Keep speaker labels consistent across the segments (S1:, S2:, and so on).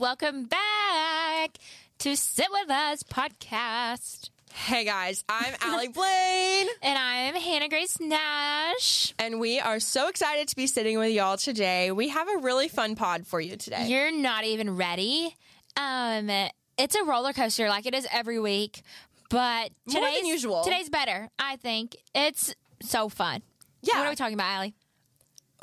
S1: Welcome back to Sit With Us podcast.
S2: Hey guys, I'm Allie Blaine,
S1: And I'm Hannah Grace Nash.
S2: and we are so excited to be sitting with y'all today. We have a really fun pod for you today.
S1: You're not even ready. Um, it's a roller coaster like it is every week, but
S2: More than
S1: today's,
S2: usual.
S1: Today's better, I think. It's so fun.
S2: Yeah.
S1: What are we talking about, Allie?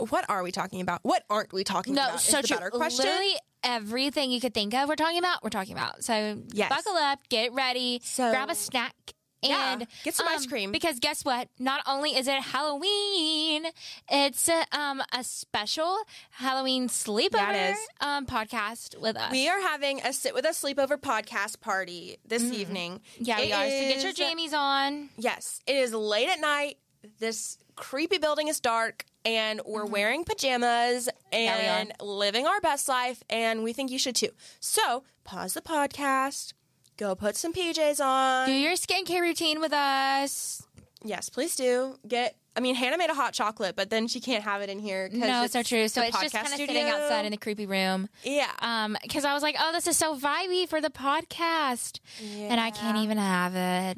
S2: What are we talking about? What aren't we talking
S1: No,
S2: about? is
S1: so
S2: the
S1: true.
S2: better question.
S1: Literally everything you could think of, we're talking about. We're talking about. So
S2: Yes.
S1: buckle up, get ready,
S2: So-
S1: grab a snack.
S2: Yeah,
S1: And
S2: get some ice cream.
S1: because guess what? Not only is it Halloween, it's a, um, a special Halloween sleepover
S2: Yeah,
S1: um, podcast with us.
S2: We are having a sit with a sleepover podcast party this evening.
S1: Mm-hmm. yeah, we
S2: It
S1: are. So get your
S2: is-
S1: jammies on.
S2: Yes, it is late at night. This creepy building is dark, and we're wearing pajamas
S1: Mm-hmm. we are.
S2: and living our best life, and we think you should too. So pause the podcast, go put some PJs on.
S1: Do your skincare routine with us.
S2: Yes, please do. Get. I mean, Hannah made a hot chocolate, but then she can't have it in here.
S1: No, it's so true. So it's just kind of sitting outside in the creepy room.
S2: Yeah.
S1: Um, because I was like, oh, this is so vibey for the podcast, and I can't even have it.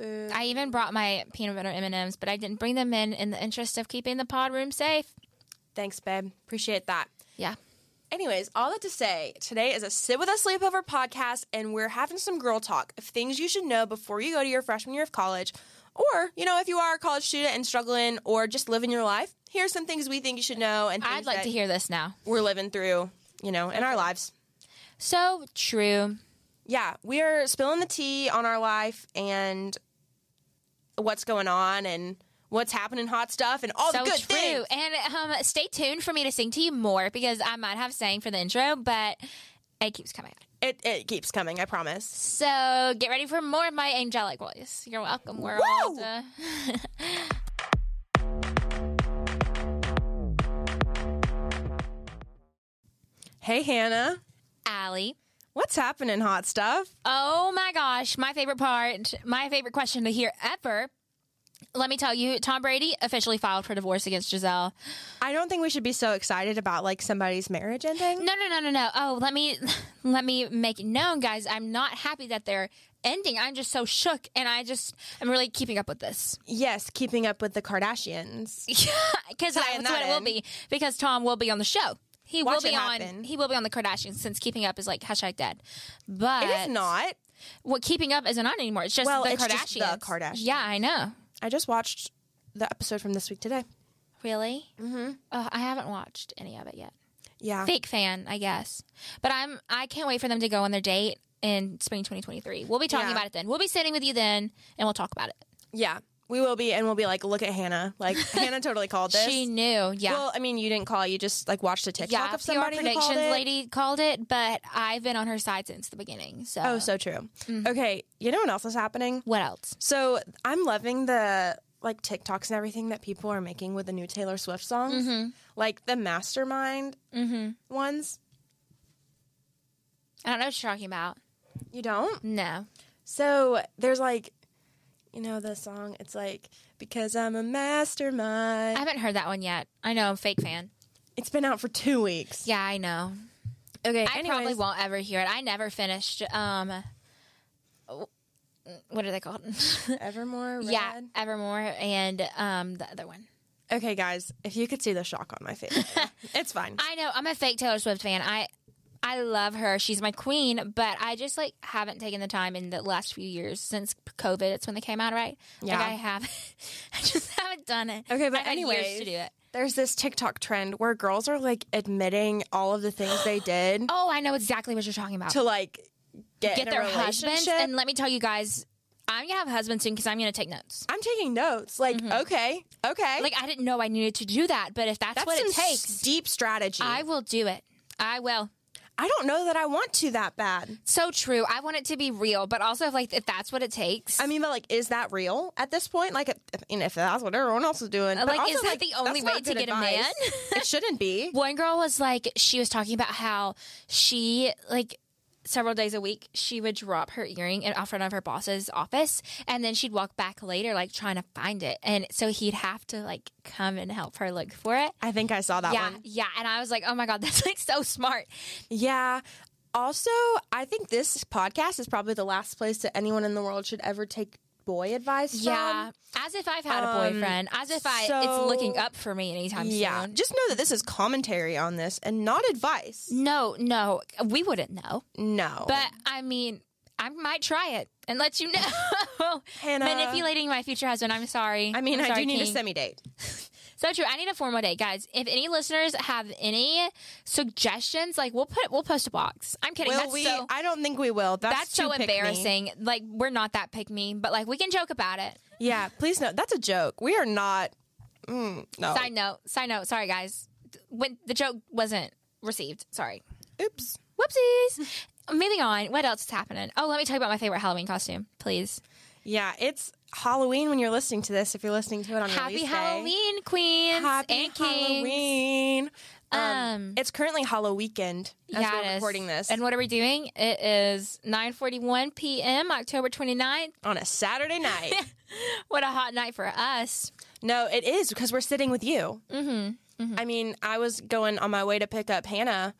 S1: I even brought my peanut butter M and M's, but I didn't bring them in in the interest of keeping the pod room safe.
S2: Thanks, babe. Appreciate that.
S1: Yeah.
S2: Anyways, all that to say, today is a Sit With Us Sleepover podcast, and we're having some girl talk of things you should know before you go to your freshman year of college. Or, you know, if you are a college student and struggling or just living your life, here's some things we think you should know and
S1: I'd like to hear this now.
S2: we're living through, you know, in our lives.
S1: So true.
S2: Yeah, we are spilling the tea on our life and what's going on and what's happening, hot stuff, and all
S1: so
S2: the good
S1: true.
S2: things.
S1: And um, stay tuned for me to sing to you more because I might have sang for the intro, but it keeps coming.
S2: It, it keeps coming, I promise.
S1: So get ready for more of my angelic voice. You're welcome, world.
S2: Hey, Hannah,
S1: Allie.
S2: What's happening, hot stuff?
S1: Oh my gosh, my favorite part, my favorite question to hear ever. Let me tell you, Tom Brady officially filed for divorce against Gisele.
S2: I don't think we should be so excited about like somebody's marriage ending.
S1: No, no, no, no, no. Oh, let me let me make it known, guys. I'm not happy that they're ending. I'm just so shook, and I just I'm really keeping up with this.
S2: Yes, keeping up with the Kardashians.
S1: because
S2: Tying
S1: that's what it will be. Because Tom will be on the show. He
S2: Watch
S1: will be on. He will be on the Kardashians since Keeping Up is like hashtag dead. But
S2: It is not.
S1: What Keeping Up isn't on anymore. It's just
S2: Well,
S1: the
S2: it's
S1: Kardashians.
S2: just the Kardashians.
S1: Yeah, I know.
S2: I just watched the episode from this week today.
S1: Really? Mm-hmm. Oh, I haven't watched any of it yet.
S2: Yeah.
S1: Fake fan, I guess. But I'm. I can't wait for them to go on their date in spring 2023. We'll be talking
S2: Yeah.
S1: about it then. We'll be sitting with you then, and we'll talk about it.
S2: Yeah. We will be, and we'll be like, look at Hannah. Like, Hannah totally called this.
S1: She knew. Yeah.
S2: Well, I mean, you didn't call. You just like watched a TikTok
S1: yeah,
S2: of somebody
S1: PR
S2: who called
S1: predictions lady called it, but I've been on her side since the beginning. So,
S2: Oh, so true.
S1: Mm-hmm.
S2: Okay, you know what else is happening?
S1: what else?
S2: So I'm loving the like TikToks and everything that people are making with the new Taylor Swift songs,
S1: Mm-hmm.
S2: like the Mastermind ones.
S1: I don't know what you're talking about.
S2: You don't?
S1: No.
S2: So there's like, you know, the song. It's like because I'm a mastermind.
S1: I haven't heard that one yet. I know I'm a fake fan.
S2: it's been out for two weeks.
S1: Yeah, I know.
S2: Okay.
S1: I
S2: anyways,
S1: probably won't ever hear it. I never finished. Um, what are they called?
S2: Evermore. Red.
S1: yeah, Evermore and um the other one.
S2: Okay, guys, if you could see the shock on my face, it's fine.
S1: I know I'm a fake Taylor Swift fan. I I love her. She's my queen, but I just like haven't taken the time in the last few years since COVID. It's when they came out, right?
S2: Yeah.
S1: Like I have. I just haven't done it.
S2: Okay, but
S1: I had years
S2: anyways,
S1: to do it.
S2: There's this TikTok trend where girls are like admitting all of the things they did
S1: Oh, I know exactly what you're talking about.
S2: to like get,
S1: Get their husbands, and let me tell you guys, I'm gonna have a husband soon because I'm gonna take notes.
S2: I'm taking notes. Like, mm-hmm. okay, okay,
S1: Like I didn't know I needed to do that, but if that's,
S2: that's
S1: what it takes,
S2: deep strategy.
S1: I will do it. I will.
S2: I don't know that I want to that bad.
S1: So true. I want it to be real, but also if like if that's what it takes.
S2: I mean, but like, is that real at this point? Like, I mean, if that's what everyone else is doing, uh, but
S1: Like,
S2: also,
S1: is that the only way to get a man?
S2: it shouldn't be.
S1: one girl was like she was talking about how she like several days a week she would drop her earring in front of her boss's office and then she'd walk back later like trying to find it and so he'd have to like come and help her look for it
S2: I think I saw that
S1: yeah
S2: one.
S1: yeah and i was like oh my god that's like so smart
S2: Yeah. Also, I think this podcast is probably the last place that anyone in the world should ever take boy advice
S1: Yeah. As if I've had a
S2: Um,
S1: boyfriend. As if I
S2: so-
S1: it's looking up for me anytime
S2: from. Yeah.
S1: soon.
S2: Just know that this is commentary on this and not advice.
S1: No, no. We wouldn't know.
S2: No.
S1: But I mean, I might try it and let you know.
S2: Hannah.
S1: Manipulating my future husband. I'm sorry.
S2: I mean,
S1: I'm
S2: I
S1: sorry,
S2: do need a semi date.
S1: So true. I need a formal date, guys. If any listeners have any suggestions, like we'll put we'll post a box. I'm kidding.
S2: Will
S1: that's
S2: we?
S1: so
S2: I don't think we will. That's,
S1: that's so
S2: pick me.
S1: embarrassing. Like we're not that pick me, but like we can joke about it.
S2: Yeah, please no. That's a joke. We are not. Mm, no.
S1: Side note. Side note. Sorry, guys. When the joke wasn't received. Sorry.
S2: Oops.
S1: Whoopsies. Moving on. What else is happening? Oh, let me tell you about my favorite Halloween costume, please.
S2: Yeah, it's Halloween when you're listening to this. If you're listening to it on
S1: Happy
S2: release day.
S1: Halloween, queens
S2: Happy
S1: and kings.
S2: Halloween. Um,
S1: Um,
S2: it's currently Halloween weekend as
S1: yeah,
S2: we're recording this
S1: And what are we doing? It is 9:41 p.m. October 29th.
S2: on a Saturday night.
S1: What a hot night for us.
S2: no, it is because we're sitting with you. Mm-hmm. I mean, I was going on my way to pick up Hannah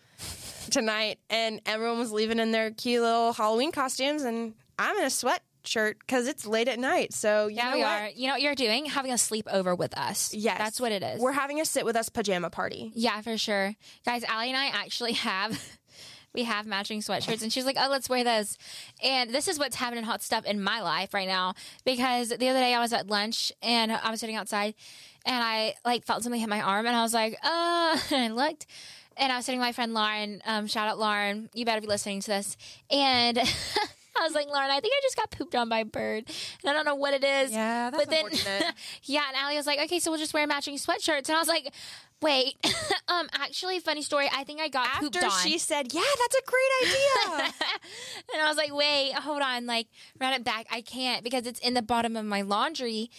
S2: tonight, and everyone was leaving in their cute little Halloween costumes, and I'm in a sweatshirt because it's late at night. So you
S1: Yeah,
S2: know
S1: we
S2: what?
S1: are. You know what you're doing? Having a sleepover with us.
S2: Yes,
S1: That's what it is.
S2: We're having a sit with us pajama party.
S1: yeah, for sure. Guys, Allie and I actually have we have matching sweatshirts and she's like, "Oh, let's wear those." And this is what's happening hot stuff in my life right now because the other day I was at lunch and I was sitting outside and I like felt something hit my arm and I was like, "Uh," and I looked and I was sitting with my friend Lauren. Um, shout out Lauren. You better be listening to this. And I was like, Lauren, I think I just got pooped on by a bird, and I don't know what it is.
S2: Yeah, that's
S1: but then,
S2: unfortunate.
S1: yeah, and Allie was like, okay, so we'll just wear matching sweatshirts, and I was like, wait, um, actually, funny story. I think I got pooped
S2: After
S1: on.
S2: she said, "Yeah, that's a great idea."
S1: and I was like, wait, hold on, like run it back. I can't because it's in the bottom of my laundry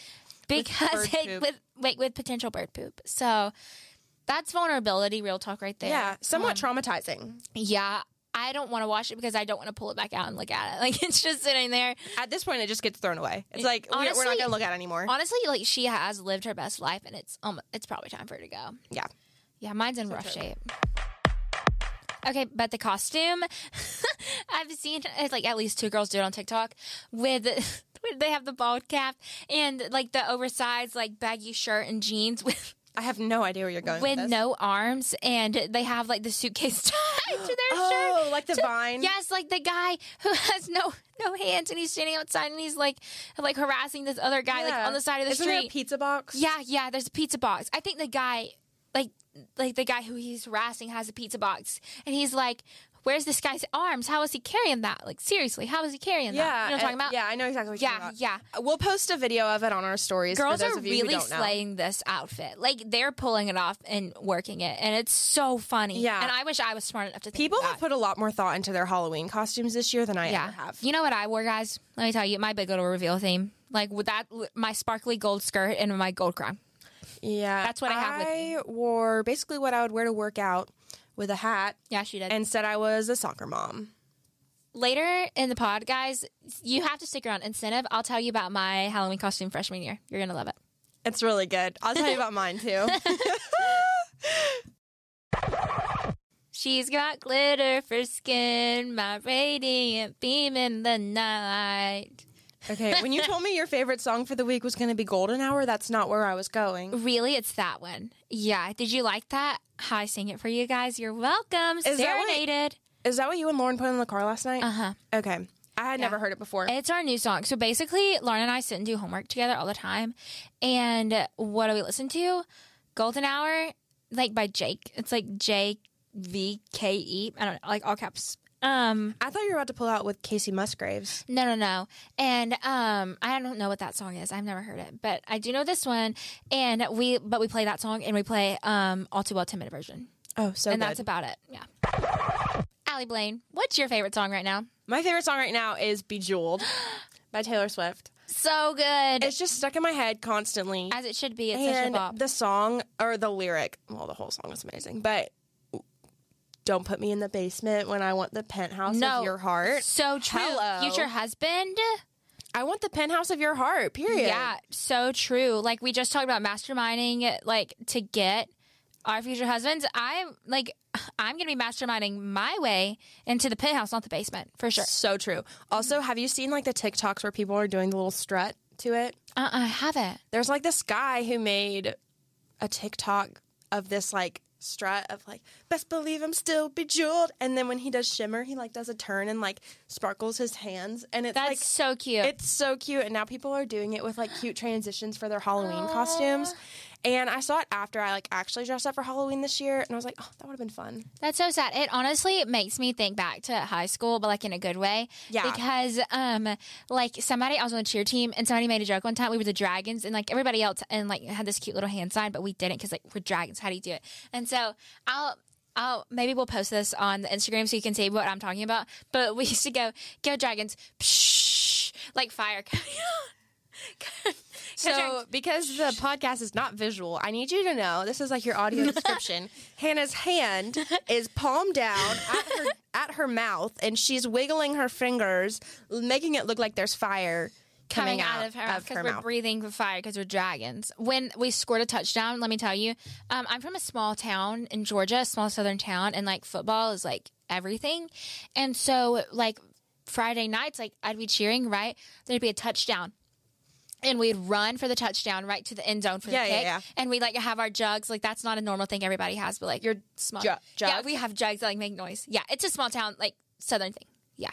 S1: because
S2: bird
S1: it,
S2: poop.
S1: with wait with potential bird poop. So that's vulnerability, real talk right there.
S2: yeah, somewhat
S1: Um,
S2: traumatizing.
S1: yeah. I don't want to wash it because I don't want to pull it back out and look at it. Like it's just sitting there.
S2: At this point, it just gets thrown away. It's like we're- we're not going to look at it anymore.
S1: Honestly, like she has lived her best life, and it's um, it's probably time for her to go.
S2: yeah.
S1: Yeah, mine's in rough
S2: true.
S1: shape. Okay, but the costume, I've seen like at least two girls do it on TikTok with. with- They have the bald cap and like the oversized like baggy shirt and jeans with
S2: I have no idea where you're going with,
S1: with no arms and they have like the suitcase tied to their
S2: Oh,
S1: shirt.
S2: Oh, like the
S1: To-
S2: vine?
S1: Yes, like the guy who has no no hands and he's standing outside and he's like like harassing this other guy like on the side of the
S2: Isn't there a
S1: street.
S2: pizza box?
S1: Yeah, yeah. There's a pizza box. I think the guy, like, like the guy who he's harassing has a pizza box, and he's like, "Where's this guy's arms? How is he carrying that? Like, seriously, how is he carrying
S2: Yeah,
S1: that? You know what I'm talking about?
S2: Yeah, I know exactly what you're
S1: yeah,
S2: talking
S1: yeah.
S2: about. We'll post a video of it on our stories.
S1: Girls are
S2: of you who
S1: really slaying this outfit. Like, they're pulling it off and working it, and it's so funny.
S2: Yeah.
S1: and I wish I was smart enough to think
S2: People have put a lot more thought into their Halloween costumes this year than I
S1: yeah.
S2: ever have.
S1: You know what I wore, guys? Let me tell you, my big little reveal theme. Like with that, my sparkly gold skirt and my gold crown.
S2: Yeah,
S1: That's what I have.
S2: I wore basically what I would wear to work out with a hat,
S1: Yeah, she did.
S2: and said I was a soccer mom.
S1: later in the pod, guys, you have to stick around. Incentive, I'll tell you about my Halloween costume freshman year. You're gonna love it.
S2: It's really good. I'll tell you about mine too.
S1: She's got glitter for skin, my radiant beam in the night.
S2: Okay, when you told me your favorite song for the week was going to be Golden Hour, that's not where I was going.
S1: Really, it's that one. Yeah. Did you like that? How I sing it for you guys? You're welcome.
S2: Is that what-
S1: Serenaded.
S2: Is that what you and Lauren put in the car last night?
S1: Uh huh.
S2: Okay, I had never heard it before.
S1: It's our new song. So basically, Lauren and I sit and do homework together all the time. And what do we listen to? Golden Hour, like by Jake. It's like J V K E. I don't know, like all caps. Um,
S2: I thought you were about to pull out with Kacey Musgraves.
S1: no, no, no. And um, I don't know what that song is. I've never heard it, but I do know this one. And we, but we play that song and we play um, All Too Well 10 minute version.
S2: Oh, so
S1: and
S2: good.
S1: that's about it. Yeah. Allie Blaine, what's your favorite song right now?
S2: My favorite song right now is Bejeweled by Taylor Swift.
S1: So good.
S2: It's just stuck in my head constantly.
S1: As it should be. It's such a
S2: and the song or the lyric, well, the whole song is amazing, but don't put me in the basement when I want the penthouse
S1: no,
S2: of your heart. No.
S1: So true.
S2: Hello.
S1: Future husband.
S2: I want the penthouse of your heart, period.
S1: Yeah, so true. Like we just talked about masterminding, like to get our future husbands, I'm like, I'm going to be masterminding my way into the penthouse, not the basement, for sure.
S2: So true. Also, have you seen like the TikToks where people are doing the little strut to it?
S1: Uh, I haven't.
S2: There's like this guy who made a TikTok of this like strut of like best believe I'm still bejeweled, and then when he does shimmer, he like does a turn and like sparkles his hands, and it's
S1: That's
S2: like
S1: so cute.
S2: it's so cute. And now people are doing it with like cute transitions for their Halloween costumes. And I saw it after I like actually dressed up for Halloween this year, and I was like, oh, that would have been fun.
S1: That's so sad. It honestly makes me think back to high school, but like in a good way.
S2: Yeah.
S1: Because um like somebody I was on a cheer team and somebody made a joke one time. We were the dragons and like everybody else and like had this cute little hand sign, but we didn't because like we're dragons. How do you do it? And so I'll I'll maybe we'll post this on the Instagram so you can see what I'm talking about. But we used to go go dragons, psh, like fire coming out.
S2: So, because the podcast is not visual, I need you to know this is like your audio description. Hannah's hand is palm down at her at her mouth, and she's wiggling her fingers, making it look like there's fire
S1: coming, out, of her mouth because we're
S2: mouth.
S1: breathing fire because we're dragons. When we scored a touchdown, let me tell you, um, I'm from a small town in Georgia, a small southern town, and like football is like everything. And so, like Friday nights, like I'd be cheering, right? There'd be a touchdown. And we'd run for the touchdown right to the end zone for
S2: Yeah,
S1: the
S2: yeah,
S1: kick.
S2: yeah.
S1: And we'd like have our jugs. Like that's not a normal thing everybody has, but like you're small.
S2: Ju-
S1: Yeah, we have jugs that like make noise. Yeah, it's a small town, like southern thing. Yeah.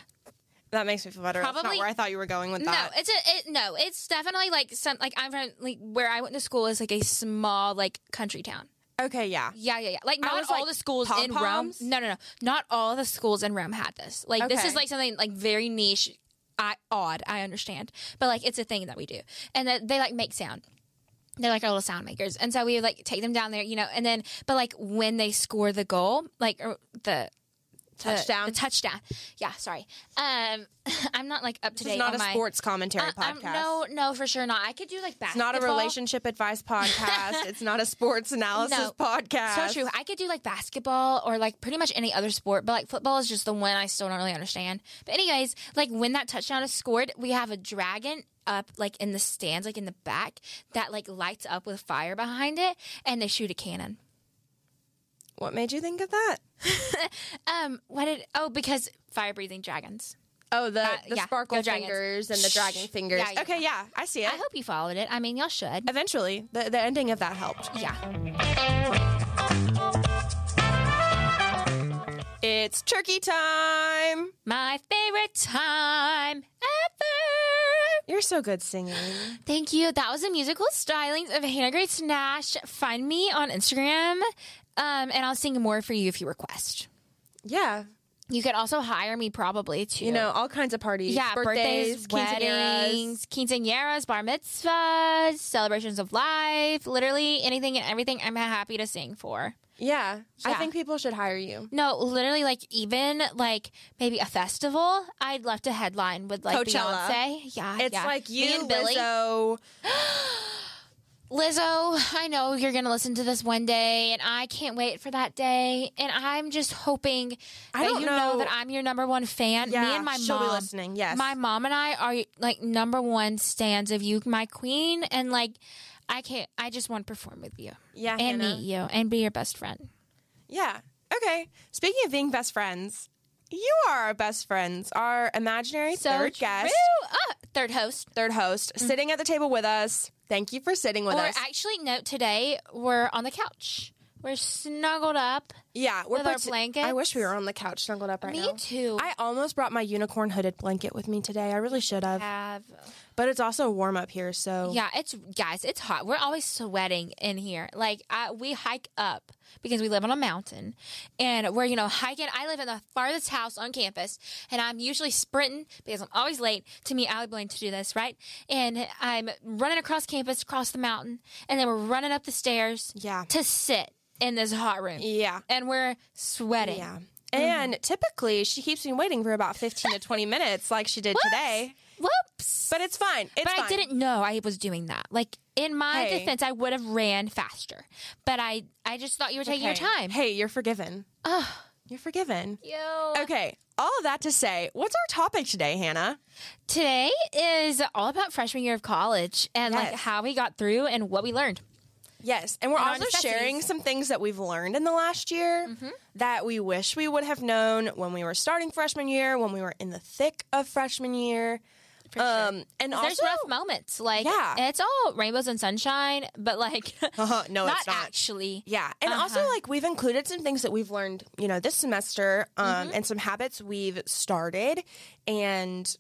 S2: That makes me feel better. That's not
S1: Probably-
S2: where I thought you were going with that.
S1: No, it's a it, no. It's definitely like some like I'm from like where I went to school is like a small like country town.
S2: okay, yeah.
S1: Yeah, yeah, yeah. Like not
S2: was
S1: all
S2: like,
S1: the schools in Rome. No, no, no. Not all the schools in Rome had this. Like this is like something like very niche. I odd. I understand, but like it's a thing that we do, and that they like make sound. They're like our little sound makers, and so we like take them down there, you know, and then but like when they score the goal, like the. The-
S2: Touchdown?
S1: the touchdown. Yeah, sorry. Um, I'm not like up to
S2: This
S1: date
S2: not
S1: on
S2: a
S1: my
S2: sports commentary
S1: uh, um,
S2: podcast.
S1: no, no, for sure not. I could do like
S2: It's
S1: basketball.
S2: not a relationship advice podcast. it's not a sports analysis
S1: No.
S2: podcast.
S1: So true. I could do like basketball or like pretty much any other sport, but like football is just the one I still don't really understand. But anyways, like when that touchdown is scored, we have a dragon up like in the stands, like in the back, that like lights up with fire behind it, and they shoot a cannon.
S2: What made you think of that?
S1: Um, what did? Oh, because fire breathing dragons.
S2: Oh, the,
S1: Uh,
S2: the
S1: yeah,
S2: sparkle
S1: go Dragons.
S2: fingers and the dragon fingers.
S1: Yeah, yeah.
S2: Okay, yeah, I see it.
S1: I hope you followed it. I mean, y'all should.
S2: Eventually, the, the ending of that helped.
S1: Yeah.
S2: It's turkey time.
S1: My favorite time ever.
S2: You're so good singing.
S1: Thank you. That was the musical stylings of Hannah Grace Nash. Find me on Instagram, um, and I'll sing more for you if you request.
S2: Yeah,
S1: You could also hire me probably too.
S2: you know all kinds of parties.
S1: yeah,
S2: birthdays,
S1: birthdays, weddings, quinceañeras, bar mitzvahs, celebrations of life, literally anything and everything. I'm happy to sing for.
S2: Yeah, I think people should hire you.
S1: No, literally, like even like maybe a festival. I'd love to headline with like
S2: Coachella.
S1: Beyonce. Yeah,
S2: It's
S1: yeah.
S2: like you,
S1: and Billy.
S2: Lizzo.
S1: Lizzo, I know you're going to listen to this one day, and I can't wait for that day. And I'm just hoping
S2: I
S1: that you know.
S2: know-
S1: that I'm your number one fan.
S2: Yeah,
S1: Me and my
S2: she'll
S1: mom.
S2: be listening. Yes,
S1: My mom and I are like number one stands of you, my queen. And like, I can't, I just want to perform with you
S2: yeah,
S1: and
S2: Hannah.
S1: meet you and be your best friend.
S2: Yeah. Okay. Speaking of being best friends, you are our best friends, our imaginary third guest,
S1: True. Ah, third host.
S2: third host, sitting at the table with us. Thank you for sitting with
S1: or
S2: us.
S1: actually, no, today we're on the couch. We're snuggled up.
S2: yeah, we're
S1: with our blankets.
S2: I wish we were on the couch snuggled up right
S1: Me
S2: now.
S1: Me too.
S2: I almost brought my unicorn hooded blanket with me today. I really should have.
S1: have.
S2: But it's also warm up here, so
S1: Yeah, it's guys, it's hot. We're always sweating in here. Like I, we hike up because we live on a mountain, and we're you know hiking. I live in the farthest house on campus, and I'm usually sprinting because I'm always late to meet Allie Blaine to do this, right? And I'm running across campus, across the mountain, and then we're running up the stairs
S2: Yeah.
S1: to sit in this hot room,
S2: yeah.
S1: and we're sweating.
S2: Yeah. And typically she keeps me waiting for about 15 to 20 minutes like she did
S1: Whoops.
S2: today.
S1: Whoops.
S2: But it's fine. It's
S1: but
S2: fine.
S1: I didn't know I was doing that. Like in my
S2: Hey.
S1: defense, I would have ran faster. But I, I just thought you were taking your time.
S2: Hey, you're forgiven.
S1: Ugh.
S2: You're forgiven.
S1: Yo.
S2: Okay, all of that to say, what's our topic today, Hannah?
S1: Today is all about freshman year of college and like how we got through and what we learned.
S2: Yes, and we're
S1: And
S2: also.
S1: Mm-hmm.
S2: sharing some things that we've learned in the last year that we wish we would have known when we were starting freshman year, when we were in the thick of freshman year.
S1: For sure.
S2: Um, and
S1: There's rough moments, like
S2: Yeah.
S1: it's all rainbows and sunshine, but like
S2: Uh-huh, no,
S1: not,
S2: it's not.
S1: actually.
S2: Yeah, and also
S1: Uh-huh.
S2: like we've included some things that we've learned, you know, this semester, um,
S1: Mm-hmm.
S2: and some habits we've started and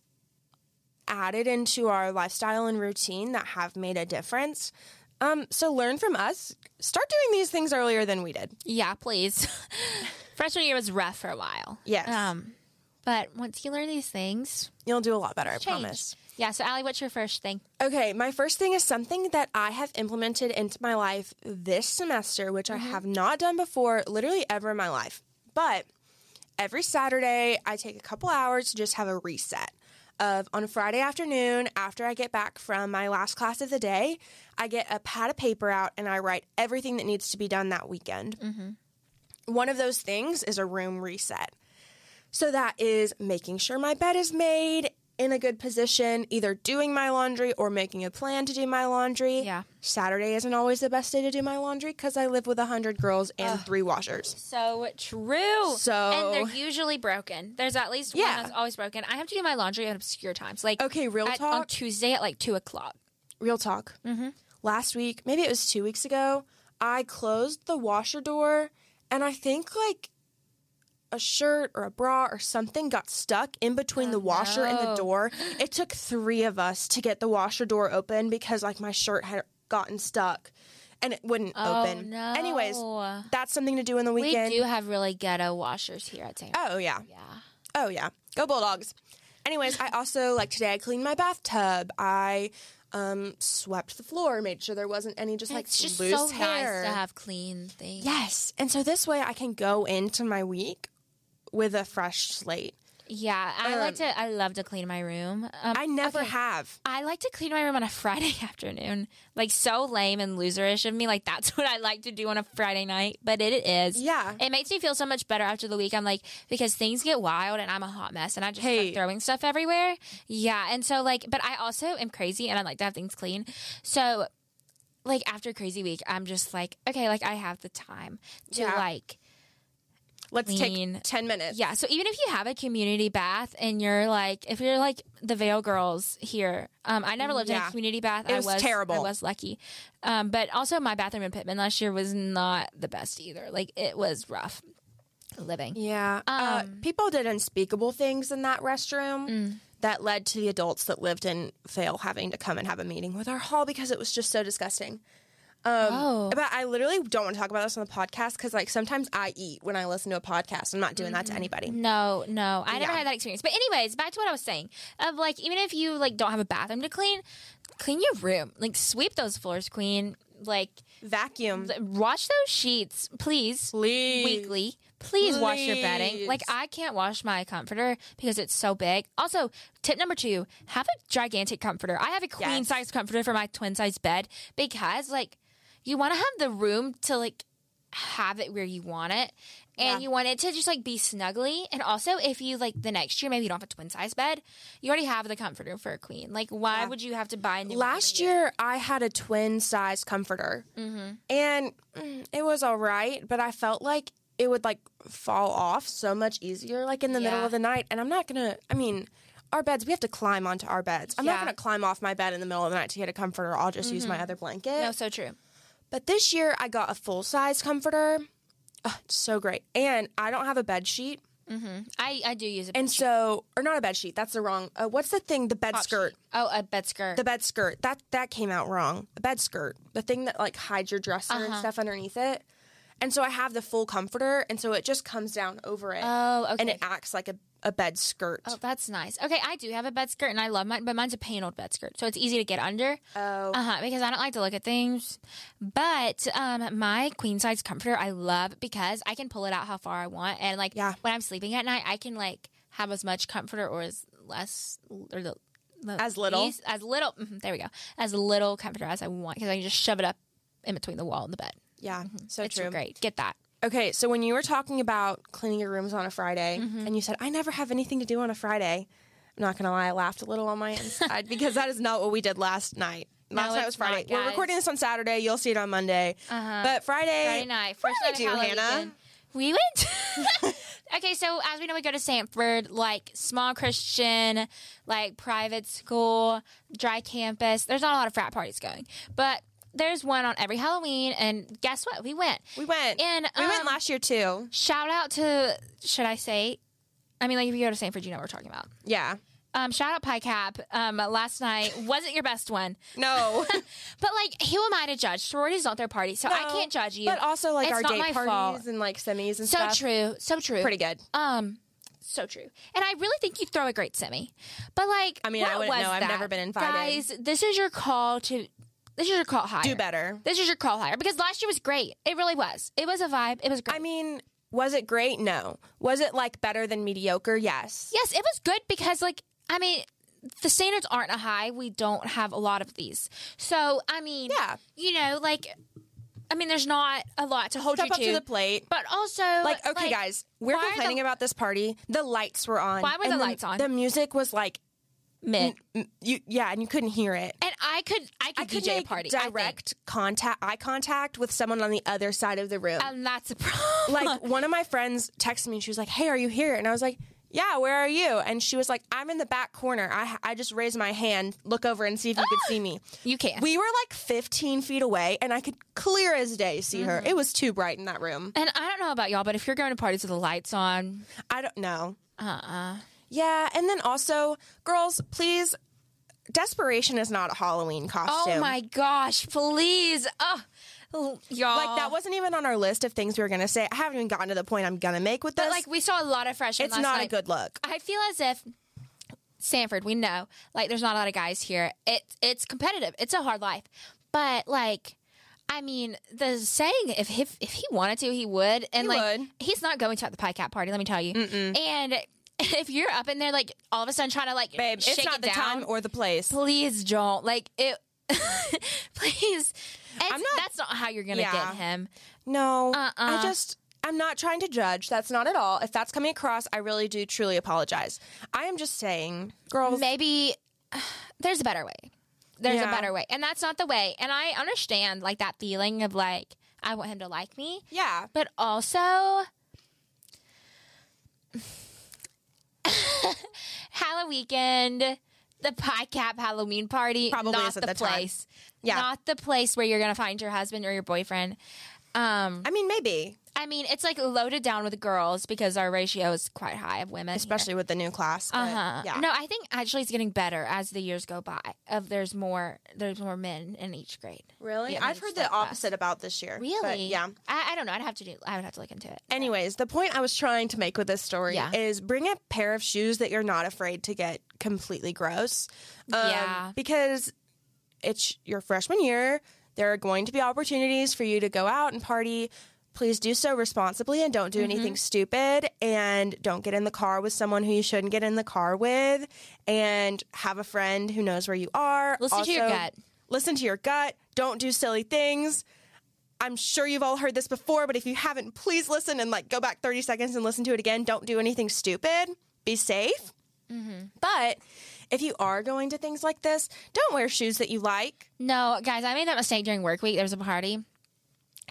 S2: added into our lifestyle and routine that have made a difference. Um, so learn from us. Start doing these things earlier than we did.
S1: Yeah, please. Freshman year was rough for a while.
S2: Yes.
S1: Um, but once you learn these things,
S2: You'll do a lot better, I
S1: change.
S2: promise.
S1: Yeah. So, Allie, what's your first thing?
S2: Okay, my first thing is something that I have implemented into my life this semester, which I mm-hmm. have not done before literally ever in my life. But every Saturday, I take a couple hours to just have a reset. Of on a Friday afternoon, after I get back from my last class of the day, I get a pad of paper out and I write everything that needs to be done that weekend. Mm-hmm. One of those things is a room reset. So that is making sure my bed is made in a good position, either doing my laundry or making a plan to do my laundry.
S1: Yeah.
S2: Saturday isn't always the best day to do my laundry because I live with a hundred girls and three washers.
S1: So true.
S2: So-
S1: and they're usually broken. There's at least one that's always broken. I have to do my laundry at obscure times, like
S2: Okay, real
S1: at- on. Tuesday at like two o'clock.
S2: Real talk. Mm-hmm. Last week, maybe it was two weeks ago, I closed the washer door and I think like a shirt or a bra or something got stuck in between the washer and the door. It took three of us to get the washer door open because like my shirt had gotten stuck and it wouldn't
S1: Oh,
S2: open.
S1: no.
S2: Anyways, that's something to do in the weekend.
S1: We do have really ghetto washers here at Taylor.
S2: Oh yeah.
S1: yeah.
S2: Oh yeah, go Bulldogs. Anyways, I also like today. I cleaned my bathtub. I um, swept the floor, made sure there wasn't any just like
S1: it's just
S2: loose
S1: so
S2: hair.
S1: nice to have clean things.
S2: yes, and so this way I can go into my week with a fresh slate.
S1: Yeah, I
S2: Um,
S1: like to. I love to clean my room. Um,
S2: I never
S1: okay,
S2: have.
S1: I like to clean my room on a Friday afternoon. Like so lame and loserish of me. Like that's what I like to do on a Friday night. But it is.
S2: Yeah.
S1: It makes me feel so much better after the week. I'm like because things get wild and I'm a hot mess and I just
S2: Hey.
S1: throwing stuff everywhere. Yeah, and so like, but I also am crazy and I like to have things clean. So. Like after crazy week, I'm just like, okay, like I have the time to
S2: Yeah.
S1: like
S2: Let's
S1: Clean.
S2: take ten minutes.
S1: yeah. So even if you have a community bath and you're like, if you're like the Vail girls here, um, I never lived in a community bath.
S2: It
S1: I
S2: was
S1: was
S2: terrible.
S1: I was lucky, um, but also my bathroom in Pittman last year was not the best either. Like it was rough living.
S2: Yeah. uh,
S1: Um,
S2: people did unspeakable things in that restroom
S1: Mm.
S2: that led to the adults that lived in Vail having to come and have a meeting with our hall because it was just so disgusting. Um,
S1: Oh.
S2: But I literally don't want to talk about this on the podcast because, like, sometimes I eat when I listen to a podcast. I'm not doing that to anybody.
S1: No, no, I never
S2: Yeah.
S1: had that experience. But anyways, back to what I was saying. Of like, even if you like don't have a bathroom to clean, clean your room. Like sweep those floors clean. Like
S2: Vacuum.
S1: wash those sheets, please.
S2: Please.
S1: weekly. Please wash your bedding.
S2: Please.
S1: Like I can't wash my comforter because it's so big. Also, tip number two: have a gigantic comforter. I have a queen size comforter for my twin size bed because, like, you want to have the room to like have it where you want it. And
S2: Yeah.
S1: you want it to just like be snuggly. And also, if you like the next year, maybe you don't have a twin size bed, you already have the comforter for a queen. Like, why
S2: Yeah.
S1: would you have to buy a new one
S2: Last year, I had a twin size comforter,
S1: Mm-hmm.
S2: and mm, it was all right, but I felt like it would like fall off so much easier, like in the middle of the night. And I'm not gonna. I mean, our beds, we have to climb onto our beds. I'm not gonna climb off my bed in the middle of the night to get a comforter. I'll just use my other blanket.
S1: No, so true.
S2: But this year, I got a full size comforter. It's so great, and I don't have a bed sheet,
S1: I, I do use a
S2: and so or not a bed sheet. That's the wrong. Uh, what's the thing? The bed
S1: top
S2: skirt.
S1: sheet. Oh, a bed skirt.
S2: The bed skirt. That that came out wrong. A bed skirt. The thing that like hides your dresser and
S1: Uh-huh.
S2: stuff underneath it. And so I have the full comforter, and so it just comes down over it,
S1: oh, okay.
S2: and it acts like a, a bed skirt.
S1: Oh, that's nice. Okay, I do have a bed skirt and I love mine, but mine's a plain old bed skirt, so it's easy to get under.
S2: Oh.
S1: Uh huh. Because I don't like to look at things. But um, my queen size comforter I love because I can pull it out how far I want, and like
S2: Yeah.
S1: when I'm sleeping at night, I can like have as much comforter or as less or the, the
S2: As little?
S1: least- as little. mhm, there we go. As little comforter as I want because I can just shove it up in between the wall and the bed.
S2: yeah, so
S1: It's
S2: true.
S1: great. Get that.
S2: Okay, so when you were talking about cleaning your rooms on a Friday,
S1: Mm-hmm.
S2: and you said I never have anything to do on a Friday, I'm not gonna lie, I laughed a little on my inside because that is not what we did last night. Last night was Friday.
S1: not,
S2: We're recording this on Saturday. You'll see it on Monday.
S1: Uh-huh.
S2: But Friday,
S1: Friday night, first night
S2: do, Hannah?
S1: We went. okay, so as we know, we go to Samford, like small Christian, like private school, dry campus. There's not a lot of frat parties going, but there's one on every Halloween. And guess what? We went.
S2: We went.
S1: And
S2: we went
S1: um,
S2: last year too.
S1: Shout out to, should I say? I mean, like if you go to Samford, you know what we're talking about.
S2: Yeah.
S1: Um, shout out Pie Cap. Um, last night wasn't your best one,
S2: No.
S1: but like, who am I to judge? Sororities don't their party, so I can't judge you.
S2: But also like
S1: It's
S2: our
S1: not
S2: date parties
S1: fault.
S2: and like semis and
S1: so
S2: stuff.
S1: So true, so true.
S2: Pretty good.
S1: Um, so true. And I really think you throw a great semi. But like,
S2: I mean, I wouldn't know. I've
S1: that?
S2: never been invited.
S1: Guys, this is your call to. This is your call higher.
S2: Do better.
S1: This is your call higher because last year was great. It really was. It was a vibe. It was great.
S2: I mean, was it great? No. Was it like better than mediocre? Yes.
S1: yes, it was good because like I mean. The standards aren't a high. We don't have a lot of these. So, I mean,
S2: Yeah.
S1: you know, like, I mean, there's not a lot to hold
S2: Step
S1: you
S2: up
S1: to.
S2: to the plate.
S1: but also,
S2: Like, okay, guys, we're complaining
S1: the-
S2: about this party. The lights were on.
S1: Why were
S2: and
S1: the lights on?
S2: The music was like, you, yeah, and you couldn't hear it.
S1: And I could, I could,
S2: I could
S1: DJ
S2: make
S1: a party. I
S2: direct contact, eye contact with someone on the other side of the room.
S1: and that's a problem.
S2: like one of my friends texted me and she was like, "Hey, are you here?" And I was like, "Yeah, where are you?" And she was like, "I'm in the back corner. I I just raised my hand, look over and see if you could see me."
S1: you can.
S2: We were like 15 feet away, and I could clear as day see her.
S1: Mm-hmm.
S2: It was too bright in that room.
S1: And I don't know about y'all, but if you're going to parties with the lights on,
S2: I don't know.
S1: uh uh
S2: Yeah, and then also, girls, please. Desperation is not a Halloween costume.
S1: Oh my gosh, please. Oh, y'all.
S2: Like that wasn't even on our list of things we were gonna say. I haven't even gotten to the point I'm gonna make with this.
S1: But like we saw a lot of freshmen.
S2: it's
S1: last
S2: not
S1: night.
S2: a good look.
S1: I feel as if Samford, we know, like there's not a lot of guys here. It's it's competitive. It's a hard life. But like I mean, the saying if if, if he wanted to, he would. And
S2: He
S1: like
S2: would.
S1: he's not going to at the pie cap party, let me tell you. And if you're up in there like all of a sudden trying to like
S2: Babe, it's not
S1: it
S2: the
S1: down,
S2: time or the place.
S1: please don't. Like it please.
S2: I'm not-
S1: that's not how you're gonna
S2: Yeah.
S1: get him.
S2: No,
S1: Uh-uh.
S2: I just I'm not trying to judge. That's not at all. If that's coming across, I really do truly apologize. I am just saying, girls.
S1: maybe there's a better way. There's
S2: Yeah.
S1: a better way. And that's not the way. And I understand like that feeling of like I want him to like me,
S2: Yeah,
S1: but also Halloween weekend, the pie cap Halloween party,
S2: Probably
S1: not the,
S2: the time.
S1: place.
S2: Yeah.
S1: Not the place where you're going to find your husband or your boyfriend. Um
S2: I mean maybe,
S1: I mean, it's like loaded down with girls because our ratio is quite high of women.
S2: especially with the new class.
S1: Uh huh.
S2: Yeah.
S1: No, I think actually it's getting better as the years go by. Of there's more, there's more men in each grade.
S2: really,
S1: Yeah,
S2: I've heard the opposite about this year.
S1: Really?
S2: But, yeah.
S1: I, I don't know. I'd have to do. I would have to look into it.
S2: Anyways, the point I was trying to make with this story
S1: Yeah.
S2: is bring a pair of shoes that you're not afraid to get completely gross. Um,
S1: Yeah.
S2: Because it's your freshman year. There are going to be opportunities for you to go out and party. Please do so responsibly and don't do anything stupid. And don't get in the car with someone who you shouldn't get in the car with. And have a friend who knows where you are.
S1: Listen to your gut.
S2: Listen to your gut. Don't do silly things. I'm sure you've all heard this before, but if you haven't, please listen and like go back 30 seconds and listen to it again. Don't do anything stupid. Be safe. Mm-hmm. But if you are going to things like this, don't wear shoes that you like.
S1: No, guys, I made that mistake during work week. There was a party,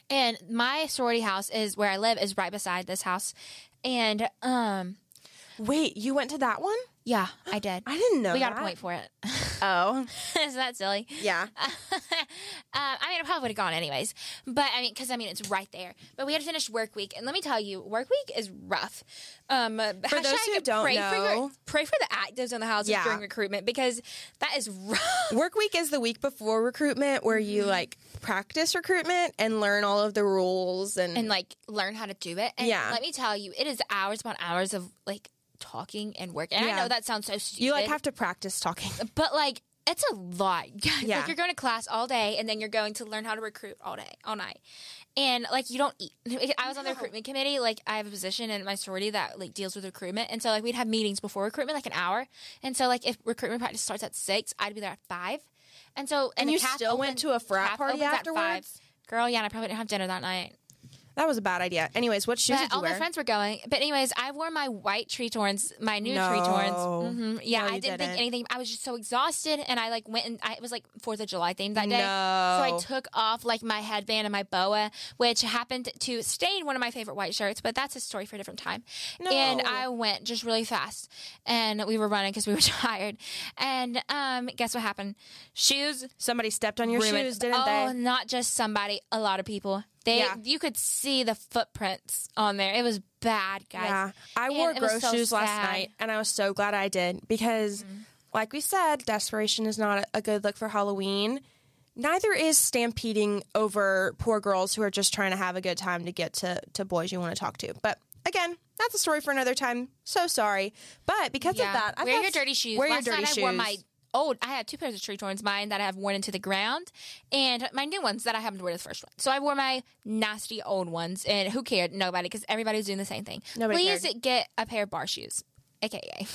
S1: and my sorority house is where I live is right beside this house, and um,
S2: Wait, you went to that one?
S1: Yeah, I did.
S2: I didn't know
S1: we got
S2: that.
S1: a point for it.
S2: Oh,
S1: Isn't that silly?
S2: yeah.
S1: uh, I mean, I probably would have gone anyways. But I mean, because I mean, it's right there. But we had to finish work week, and let me tell you, work week is rough. Um,
S2: For those who don't
S1: pray for your,
S2: know-
S1: pray for the actives in the houses
S2: Yeah.
S1: during recruitment because that is rough.
S2: Work week is the week before recruitment where you like practice recruitment and learn all of the rules and,
S1: and like learn how to do it. And
S2: Yeah.
S1: let me tell you, it is hours upon hours of like talking and work. And I know that sounds so stupid.
S2: you like have to practice talking.
S1: but like it's a lot.
S2: Yeah.
S1: Like you're going to class all day and then you're going to learn how to recruit all day, all night. And like you don't eat. I was on the recruitment committee. Like I have a position in my sorority that like deals with recruitment, and so like we'd have meetings before recruitment, like an hour. And so like if recruitment practice starts at six, I'd be there at five. And so
S2: And
S1: the
S2: you still went to a frat party afterwards?
S1: five. Girl, yeah, and I probably didn't have dinner that night.
S2: That was a bad idea. Anyways, what shoes
S1: But
S2: did you
S1: all my friends were going. But anyways, I wore my white Tretorns, my new tree
S2: No.
S1: torns. hmm Yeah,
S2: No,
S1: I didn't,
S2: didn't.
S1: think anything. I was just so exhausted, and I like went and I, it was like Fourth of July themed that day.
S2: No.
S1: So I took off like my headband and my boa, which happened to stain one of my favorite white shirts. But that's a story for a different time. And I went just really fast, and we were running because we were tired. And um, guess what happened? Shoes
S2: Somebody stepped on your
S1: ruined.
S2: shoes, didn't
S1: oh,
S2: they?
S1: not just somebody, a lot of people. They,
S2: Yeah.
S1: you could see the footprints on there. It was bad, guys.
S2: Yeah. I
S1: And
S2: wore gross
S1: so
S2: shoes last
S1: sad. Mm-hmm.
S2: night and I was so glad I did because like we said, desperation is not a- good look for Halloween. Neither is stampeding over poor girls who are just trying to have a good time to get to, to boys you want to talk to. But again, that's a story for another time. So sorry. But because
S1: Yeah.
S2: of that, I've
S1: wear your dirty shoes.
S2: Wear
S1: Last
S2: your dirty
S1: night
S2: shoes.
S1: I wore my old. I had two pairs of Tretorns, mine that I have worn into the ground, and my new ones that I haven't worn the first one. So I wore my nasty old ones, and who cared? Nobody, because everybody was doing the same thing.
S2: Nobody
S1: Please
S2: cared.
S1: get a pair of bar shoes, aka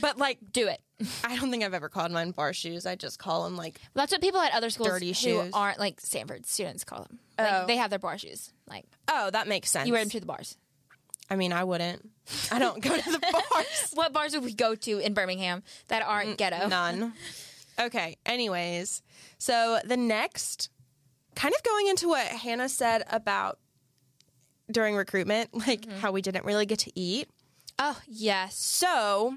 S2: but like,
S1: do it.
S2: I don't think I've ever called mine bar shoes. I just call them like
S1: That's what people at other schools
S2: Dirty
S1: who
S2: shoes.
S1: aren't like Samford students call them. Like,
S2: Oh.
S1: They have their bar shoes. Like
S2: oh, that makes sense.
S1: you wear them to the bars.
S2: I mean, I wouldn't. I don't go to the bars.
S1: What bars would we go to in Birmingham that aren't ghetto?
S2: None. Okay. Anyways, so the next, kind of going into what Hannah said about during recruitment, like
S1: Mm-hmm.
S2: how we didn't really get to eat.
S1: Oh yes.
S2: So,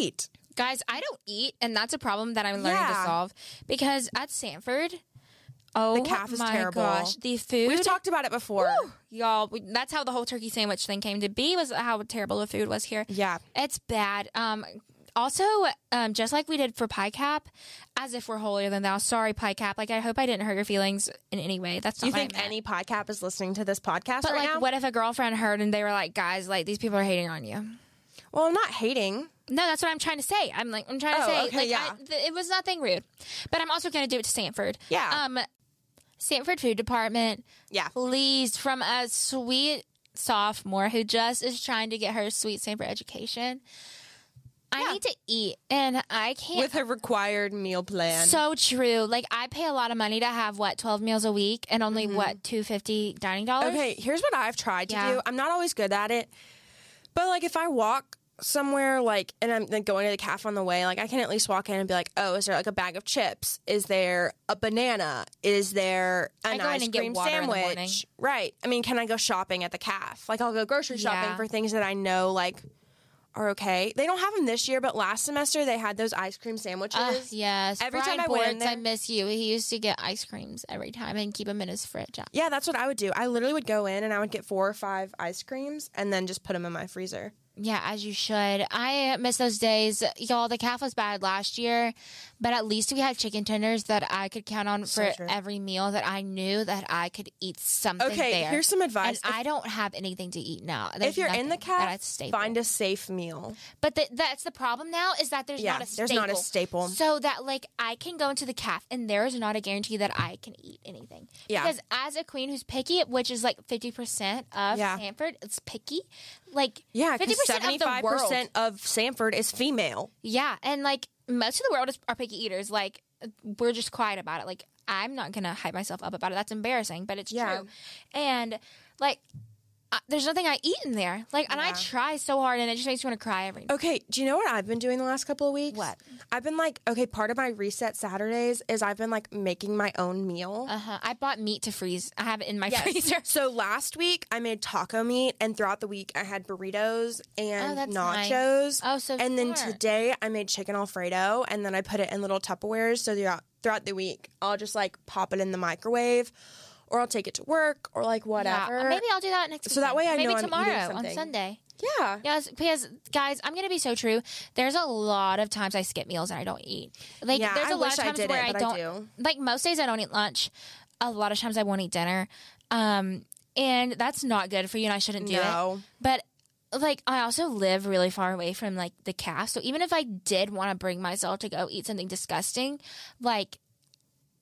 S2: eat.
S1: Guys, I don't eat, and that's a problem that I'm learning
S2: Yeah.
S1: to solve because at Samford, oh
S2: The calf is
S1: my
S2: terrible.
S1: gosh, the food.
S2: We've talked about it before.
S1: y'all. We, that's how the whole turkey sandwich thing came to be. Was how terrible the food was here.
S2: Yeah.
S1: It's bad. Um, also, um, just like we did for Pie Cap, as if we're holier than thou. Sorry, Pie Cap. Like I hope I didn't hurt your feelings in any way. That's not
S2: you think any podcast is listening to this podcast
S1: But
S2: right
S1: like,
S2: now?
S1: what if a girlfriend heard and they were like, "Guys, like these people are hating on you."
S2: well, I'm not hating.
S1: No, that's what I'm trying to say. I'm like, I'm trying to
S2: Oh,
S1: say,
S2: okay,
S1: like,
S2: yeah.
S1: I, th- it was nothing rude, but I'm also going to do it to Samford.
S2: Yeah.
S1: Um, Samford Food Department,
S2: Yeah.
S1: please, from a sweet sophomore who just is trying to get her sweet Samford education. I
S2: Yeah.
S1: need to eat, and I can't.
S2: With a required meal plan.
S1: so true. Like I pay a lot of money to have what twelve meals a week, and only what two fifty dining dollars.
S2: Mm-hmm. Okay, here's what I've tried to
S1: Yeah.
S2: do. I'm not always good at it, but like if I walk somewhere like and I'm like, going to the cafe on the way, like I can at least walk in and be like, oh, is there like a bag of chips? Is there a banana? Is there an ice cream
S1: water in the morning.
S2: sandwich? Right. I mean, can I go shopping at the cafe? Like I'll go grocery shopping
S1: Yeah.
S2: for things that I know like are okay. They don't have them this year, but last semester they had those ice cream sandwiches.
S1: Ugh, yes.
S2: Every
S1: Brian
S2: time I went
S1: Ports, I miss you. He used to get ice creams every time and keep them in his fridge.
S2: Yeah, that's what I would do. I literally would go in and I would get four or five ice creams and then just put them in my freezer.
S1: Yeah, as you should. I miss those days. Y'all, the calf was bad last year, but at least we had chicken tenders that I could count on
S2: So
S1: for
S2: true.
S1: every meal that I knew that I could eat something
S2: Okay,
S1: there.
S2: here's some
S1: and
S2: advice. If-
S1: I don't have anything to eat now.
S2: if you're in the calf, find a safe meal.
S1: But the, that's the problem now is that there's
S2: Yeah,
S1: not a staple.
S2: there's not a staple.
S1: So that like I can go into the calf and there is not a guarantee that I can eat anything.
S2: Yeah.
S1: Because as a queen who's picky, which is like fifty percent of
S2: Yeah.
S1: Samford, it's picky. Like
S2: Yeah,
S1: fifty percent of the
S2: seventy-five
S1: world.
S2: percent of Samford is female.
S1: Yeah, and like most of the world is, are picky eaters. Like we're just quiet about it. Like I'm not gonna hype myself up about it. That's embarrassing, but it's
S2: Yeah.
S1: true. And like, I, there's nothing I eat in there. Like, and I try so hard, and it just makes me want to cry every.
S2: Okay, do you know what I've been doing the last couple of weeks?
S1: What?
S2: I've been like, okay, part of my reset Saturdays is I've been like making my own meal.
S1: Uh huh. I bought meat to freeze. I have it in my
S2: Yes.
S1: freezer.
S2: So last week I made taco meat, and throughout the week I had burritos and
S1: Oh, that's nice.
S2: nachos.
S1: Oh, so
S2: and then today I made chicken alfredo, and then I put it in little Tupperwares. So throughout throughout the week, I'll just like pop it in the microwave, or I'll take it to work, or like whatever.
S1: Yeah, maybe I'll do that next.
S2: So that way I
S1: maybe
S2: know I'm
S1: tomorrow on. Sunday.
S2: yeah.
S1: Yes, because guys, I'm gonna be so true. There's a lot of times I skip meals and I don't eat. Like
S2: Yeah,
S1: there's a
S2: I
S1: lot of
S2: I
S1: times
S2: did
S1: where
S2: it,
S1: I
S2: but I
S1: don't.
S2: do.
S1: Like most days I don't eat lunch. A lot of times I won't eat dinner, um, and that's not good for you. And I shouldn't do
S2: No.
S1: it. But like I also live really far away from like the calf, so even if I did want to bring myself to go eat something disgusting, like.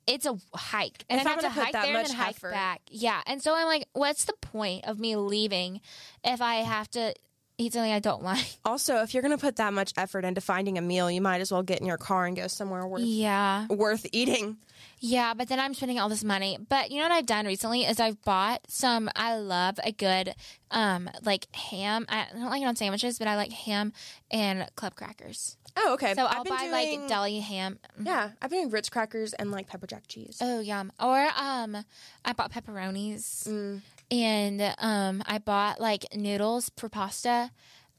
S1: It's a hike, and
S2: If
S1: I have to hike
S2: that
S1: there and then hike
S2: effort-
S1: back. Yeah, and so I'm like, what's the point of me leaving if I have to eat something I don't like?
S2: Also, if you're gonna put that much effort into finding a meal, you might as well get in your car and go somewhere worth
S1: Yeah.
S2: worth eating.
S1: Yeah, but then I'm spending all this money. But you know what I've done recently is I've bought some. I love a good, um, like ham. I don't like it on sandwiches, but I like ham and club crackers.
S2: Oh, okay.
S1: So
S2: I've
S1: I'll
S2: been
S1: buy
S2: doing-
S1: like deli ham.
S2: Yeah, I've been doing Ritz crackers and like pepper jack cheese.
S1: Oh yum! Or um, I bought pepperonis,
S2: Mm.
S1: And um, I bought like noodles for pasta.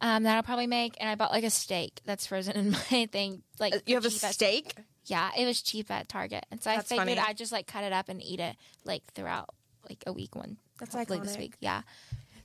S1: Um, that I'll probably make, and I bought like a steak that's frozen in my thing. Like
S2: Uh, you have a
S1: cheap at-
S2: steak?
S1: Yeah, it was cheap at Target, and so
S2: That's
S1: I figured
S2: funny.
S1: I'd just like cut it up and eat it like throughout like a week one.
S2: That's
S1: hopefully this week. Yeah,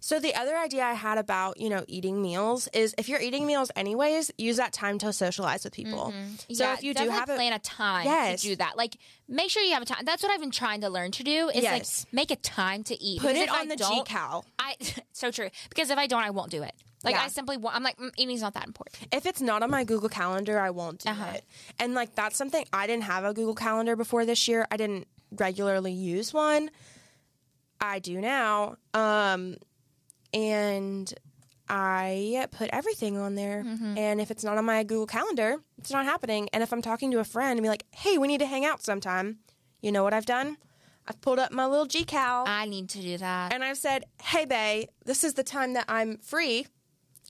S2: So the other idea I had about, you know, eating meals is if you're eating meals anyways, use that time to socialize with people. So
S1: Mm-hmm. yeah,
S2: if you do have a
S1: plan a time
S2: Yes.
S1: to do that, like make sure you have a time. That's what I've been trying to learn to do. Is
S2: Yes.
S1: like make a time to eat.
S2: put
S1: Because
S2: it
S1: if I
S2: on the GCal.
S1: I so true because if I don't, I won't do it. Like
S2: Yeah.
S1: I simply, won't, I'm like mm, eating's not that important.
S2: If it's not on my Google Calendar, I won't do
S1: Uh-huh.
S2: it. And like that's something I didn't have a Google Calendar before this year. I didn't regularly use one. I do now. Um and I put everything on there.
S1: Mm-hmm.
S2: And if it's not on my Google Calendar, it's not happening. And if I'm talking to a friend and be like, "Hey, we need to hang out sometime." You know what I've done? I've pulled up my little GCal
S1: I need to do that.
S2: and I've said, "Hey, Bay, this is the time that I'm free.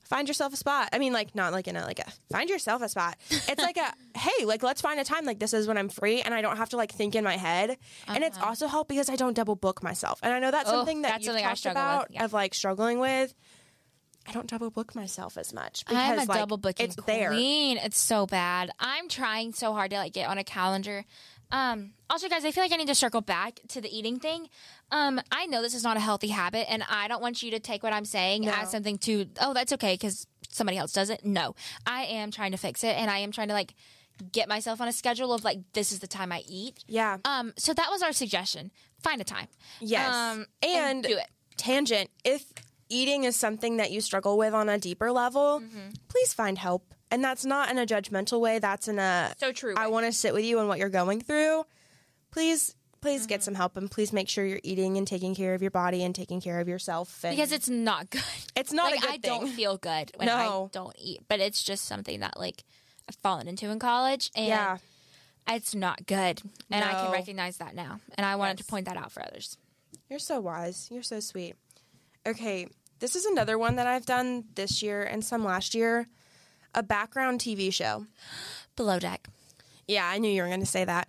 S2: Find yourself a spot. I mean, like not like in a like a find yourself a spot. It's like a hey, like let's find a time. Like this is when I'm free, and I don't have to like think in my head. And it's also helped because I don't double book myself. And I know that's
S1: Uh-huh. Oh,
S2: something that
S1: that's
S2: you've
S1: something
S2: talked about
S1: yeah.
S2: of like struggling with. I don't double book myself as much because
S1: I'm a
S2: like,
S1: double booking
S2: it's there.
S1: queen. It's so bad. I'm trying so hard to like get on a calendar. Um, also, guys, I feel like I need to circle back to the eating thing. Um, I know this is not a healthy habit, and I don't want you to take what I'm saying
S2: No.
S1: as something to oh that's okay because somebody else does it. No, I am trying to fix it, and I am trying to like get myself on a schedule of like this is the time I eat.
S2: Yeah.
S1: Um, so that was our suggestion. Find a time.
S2: Yes.
S1: Um,
S2: and
S1: do it.
S2: Tangent. If eating is something that you struggle with on a deeper level,
S1: Mm-hmm.
S2: please find help. And that's not in a judgmental way. That's in a
S1: So true.
S2: I want to sit with you and what you're going through. Please, please
S1: Mm-hmm.
S2: get some help and please make sure you're eating and taking care of your body and taking care of yourself. And
S1: because it's not good.
S2: it's not
S1: like
S2: a good
S1: I
S2: thing.
S1: don't feel good when
S2: No.
S1: I don't eat, but it's just something that like I've fallen into in college, and
S2: yeah.
S1: it's not good, and I can recognize that now, and I wanted
S2: Yes.
S1: to point that out for others.
S2: You're so wise. You're so sweet. Okay, this is another one that I've done this year and some last year. A background TV show.
S1: Below deck,
S2: Yeah, I knew you were going to say that.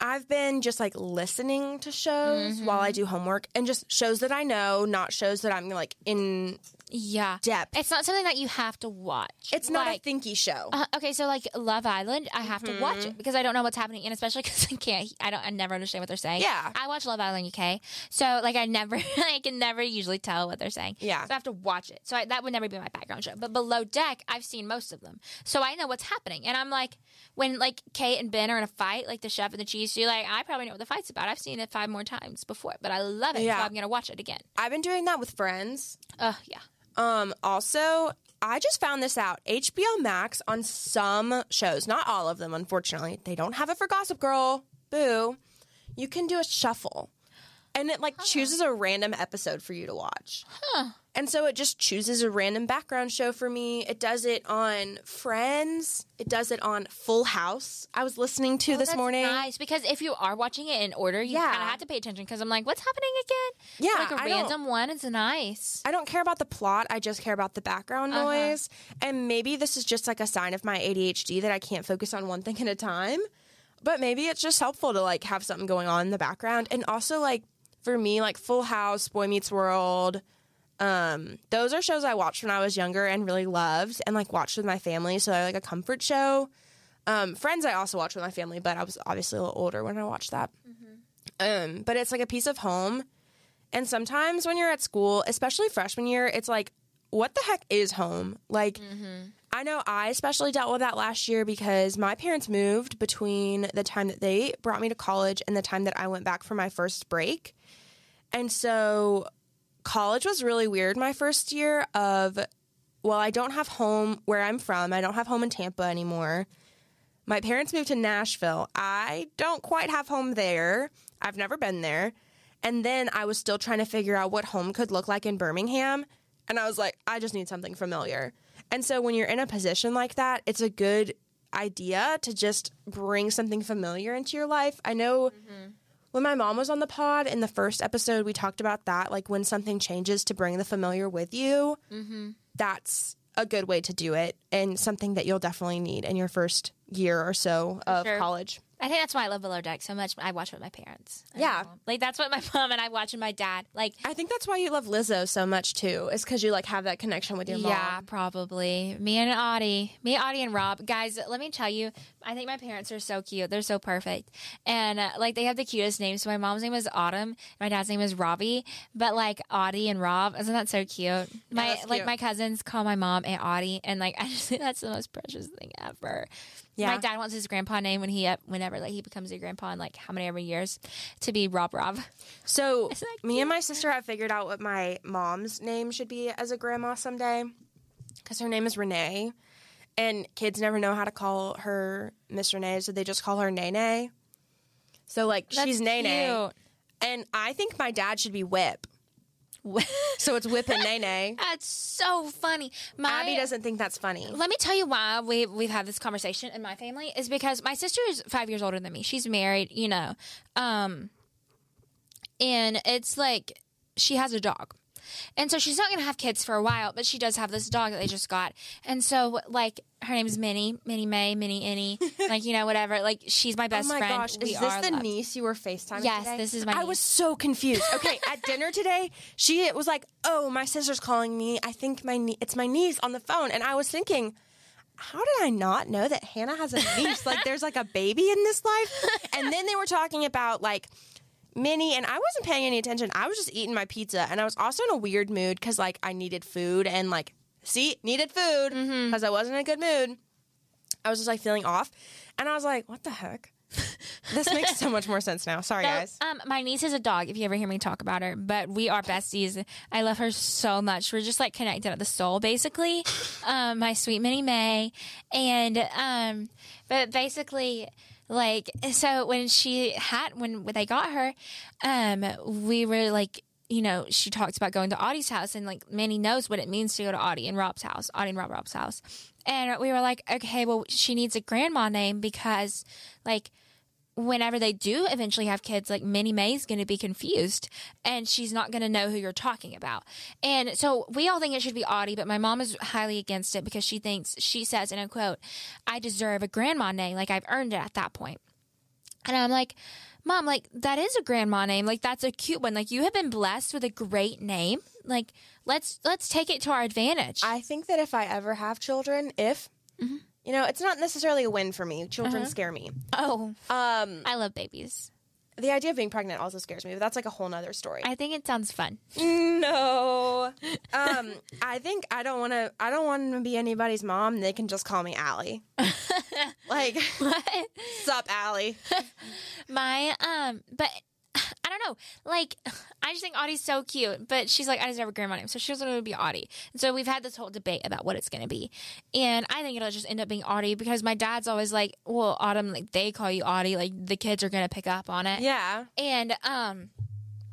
S2: I've been just like listening to shows mm-hmm. while I do homework and just shows that I know, not shows that I'm like in
S1: yeah,
S2: depth.
S1: it's not something that you have to watch.
S2: It's not
S1: like,
S2: a thinky show.
S1: Uh, okay, so like Love Island, I have to watch
S2: Mm-hmm.
S1: it because I don't know what's happening, and especially because I can't, I don't, I never understand what they're saying.
S2: Yeah.
S1: I watch Love Island UK, so like I never, I can never usually tell what they're saying.
S2: Yeah.
S1: so I have to watch it. So I, that would never be my background show. But Below Deck, I've seen most of them, so I know what's happening, and I'm like, when like Kate and Ben are in a fight, like the chef and the cheese, you're like, I probably know what the fight's about. I've seen it five more times before, but I love it.
S2: Yeah.
S1: so I'm gonna watch it again.
S2: I've been doing that with friends.
S1: Oh yeah.
S2: Um, also, I just found this out. HBO Max on some shows, not all of them, unfortunately, they don't have it for Gossip Girl. Boo. You can do a shuffle. And it like chooses a random episode for you to watch.
S1: Huh.
S2: And so it just chooses a random background show for me. It does it on Friends. It does it on Full House. I was listening to this
S1: That's
S2: morning.
S1: Nice because if you are watching it in order, you
S2: Yeah.
S1: kind of have to pay attention because I'm like, what's happening again?
S2: Yeah,
S1: like a
S2: I
S1: random one. It's nice.
S2: I don't care about the plot. I just care about the background
S1: Uh-huh.
S2: noise. And maybe this is just like a sign of my ADHD that I can't focus on one thing at a time. But maybe it's just helpful to like have something going on in the background. And also like for me, like Full House, Boy Meets World, um, those are shows I watched when I was younger and really loved and like watched with my family. So they're like a comfort show. Um, Friends I also watched with my family, but I was obviously a little older when I watched that. Um, but it's like a piece of home. And sometimes when you're at school, especially freshman year, it's like, what the heck is home? Like, I know I especially dealt with that last year because my parents moved between the time that they brought me to college and the time that I went back for my first break. And so college was really weird my first year of well, I don't have home where I'm from. I don't have home in Tampa anymore. My parents moved to Nashville. I don't quite have home there. I've never been there. And then I was still trying to figure out what home could look like in Birmingham. And I was like, I just need something familiar. And so when you're in a position like that, it's a good idea to just bring something familiar into your life. I know mm-hmm. When my mom was on the pod in the first episode, we talked about that. Like when something changes to bring the familiar with you, mm-hmm. that's a good way to do it and something that you'll definitely need in your first year or so of
S1: sure.
S2: college.
S1: I think that's why I love Below Deck so much. I watch with my parents. I
S2: Yeah.
S1: like that's what my mom and I watch with my dad. Like,
S2: I think that's why you love Lizzo so much too, is because you like have that connection with your mom.
S1: yeah, probably me and Audie, me, Audie, and Rob. Guys, let me tell you, I think my parents are so cute. They're so perfect, and uh, like they have the cutest names. So my mom's name is Autumn, my dad's name is Robbie. But like Audie and Rob, isn't that so cute? My
S2: that's
S1: like my cousins call my mom Aunt Audie, and like I just think that's the most precious thing ever.
S2: Yeah.
S1: My dad wants his grandpa name when he whenever like he becomes a grandpa in like how many ever years to be Rob Rob.
S2: So me and my sister have figured out what my mom's name should be as a grandma someday, because her name is Renee, and kids never know how to call her Miss Renee, so they just call her Nene. So like she's Nene,
S1: Cute.
S2: and I think my dad should be Whip. So it's Whip and Nene.
S1: That's so funny. My
S2: Abby doesn't think that's funny.
S1: Let me tell you why we we've had this conversation in my family is because my sister is five years older than me. She's married, you know, um, and it's like she has a dog. And so she's not going to have kids for a while, but she does have this dog that they just got. And so, like, her name is Minnie, Minnie May, Minnie Annie, like, you know, whatever. Like, she's my best friend.
S2: oh my
S1: friend.
S2: gosh,
S1: We
S2: is this the
S1: loved.
S2: niece you were FaceTiming
S1: Yes,
S2: today?
S1: this is my
S2: I
S1: niece.
S2: was so confused. Okay, at dinner today, she was like, "Oh, my sister's calling me. I think my nie- it's my niece on the phone." And I was thinking, how did I not know that Hannah has a niece? like there's like a baby in this life. And then they were talking about like Minnie and I wasn't paying any attention. I was just eating my pizza and I was also in a weird mood cuz like I needed food and like see, needed food
S1: Mm-hmm.
S2: because I wasn't in a good mood. I was just like feeling off. And I was like, what the heck? this makes so much more sense now. Sorry
S1: So,
S2: guys.
S1: um, my niece is a dog. If you ever hear me talk about her, but we are besties. I love her so much. We're just like connected at the soul, basically. Um, my sweet Minnie May, and um, but basically, like so when she had when they got her, um, we were like. You know, she talked about going to Audie's house, and like Manny knows what it means to go to Audie and Rob's house, Audie and Rob Rob's house. And we were like, okay, well, she needs a grandma name because, like, whenever they do eventually have kids, like Minnie May's going to be confused and she's not going to know who you're talking about. And so we all think it should be Audie, but my mom is highly against it because she thinks, she says, and I quote, I deserve a grandma name. Like I've earned it at that point. And I'm like, Mom, like that is a grandma name. Like that's a cute one. Like you have been blessed with a great name. Like let's let's take it to our advantage.
S2: I think that if I ever have children, if
S1: Mm-hmm.
S2: You know, it's not necessarily a win for me. Children
S1: Uh-huh.
S2: scare me.
S1: oh,
S2: Um,
S1: I love babies.
S2: the idea of being pregnant also scares me, but that's like a whole nother story.
S1: I think it sounds fun.
S2: no, um, I think I don't want to. I don't want to be anybody's mom. They can just call me Allie. like, sup, Allie?
S1: My um, but I don't know. Like, I just think Audie's so cute, but she's like, I deserve a grandma name, so she doesn't want to be Audie. And so we've had this whole debate about what it's going to be, and I think it'll just end up being Audie because my dad's always like, well, Autumn, like they call you Audie, like the kids are going to pick up on it.
S2: Yeah.
S1: And um,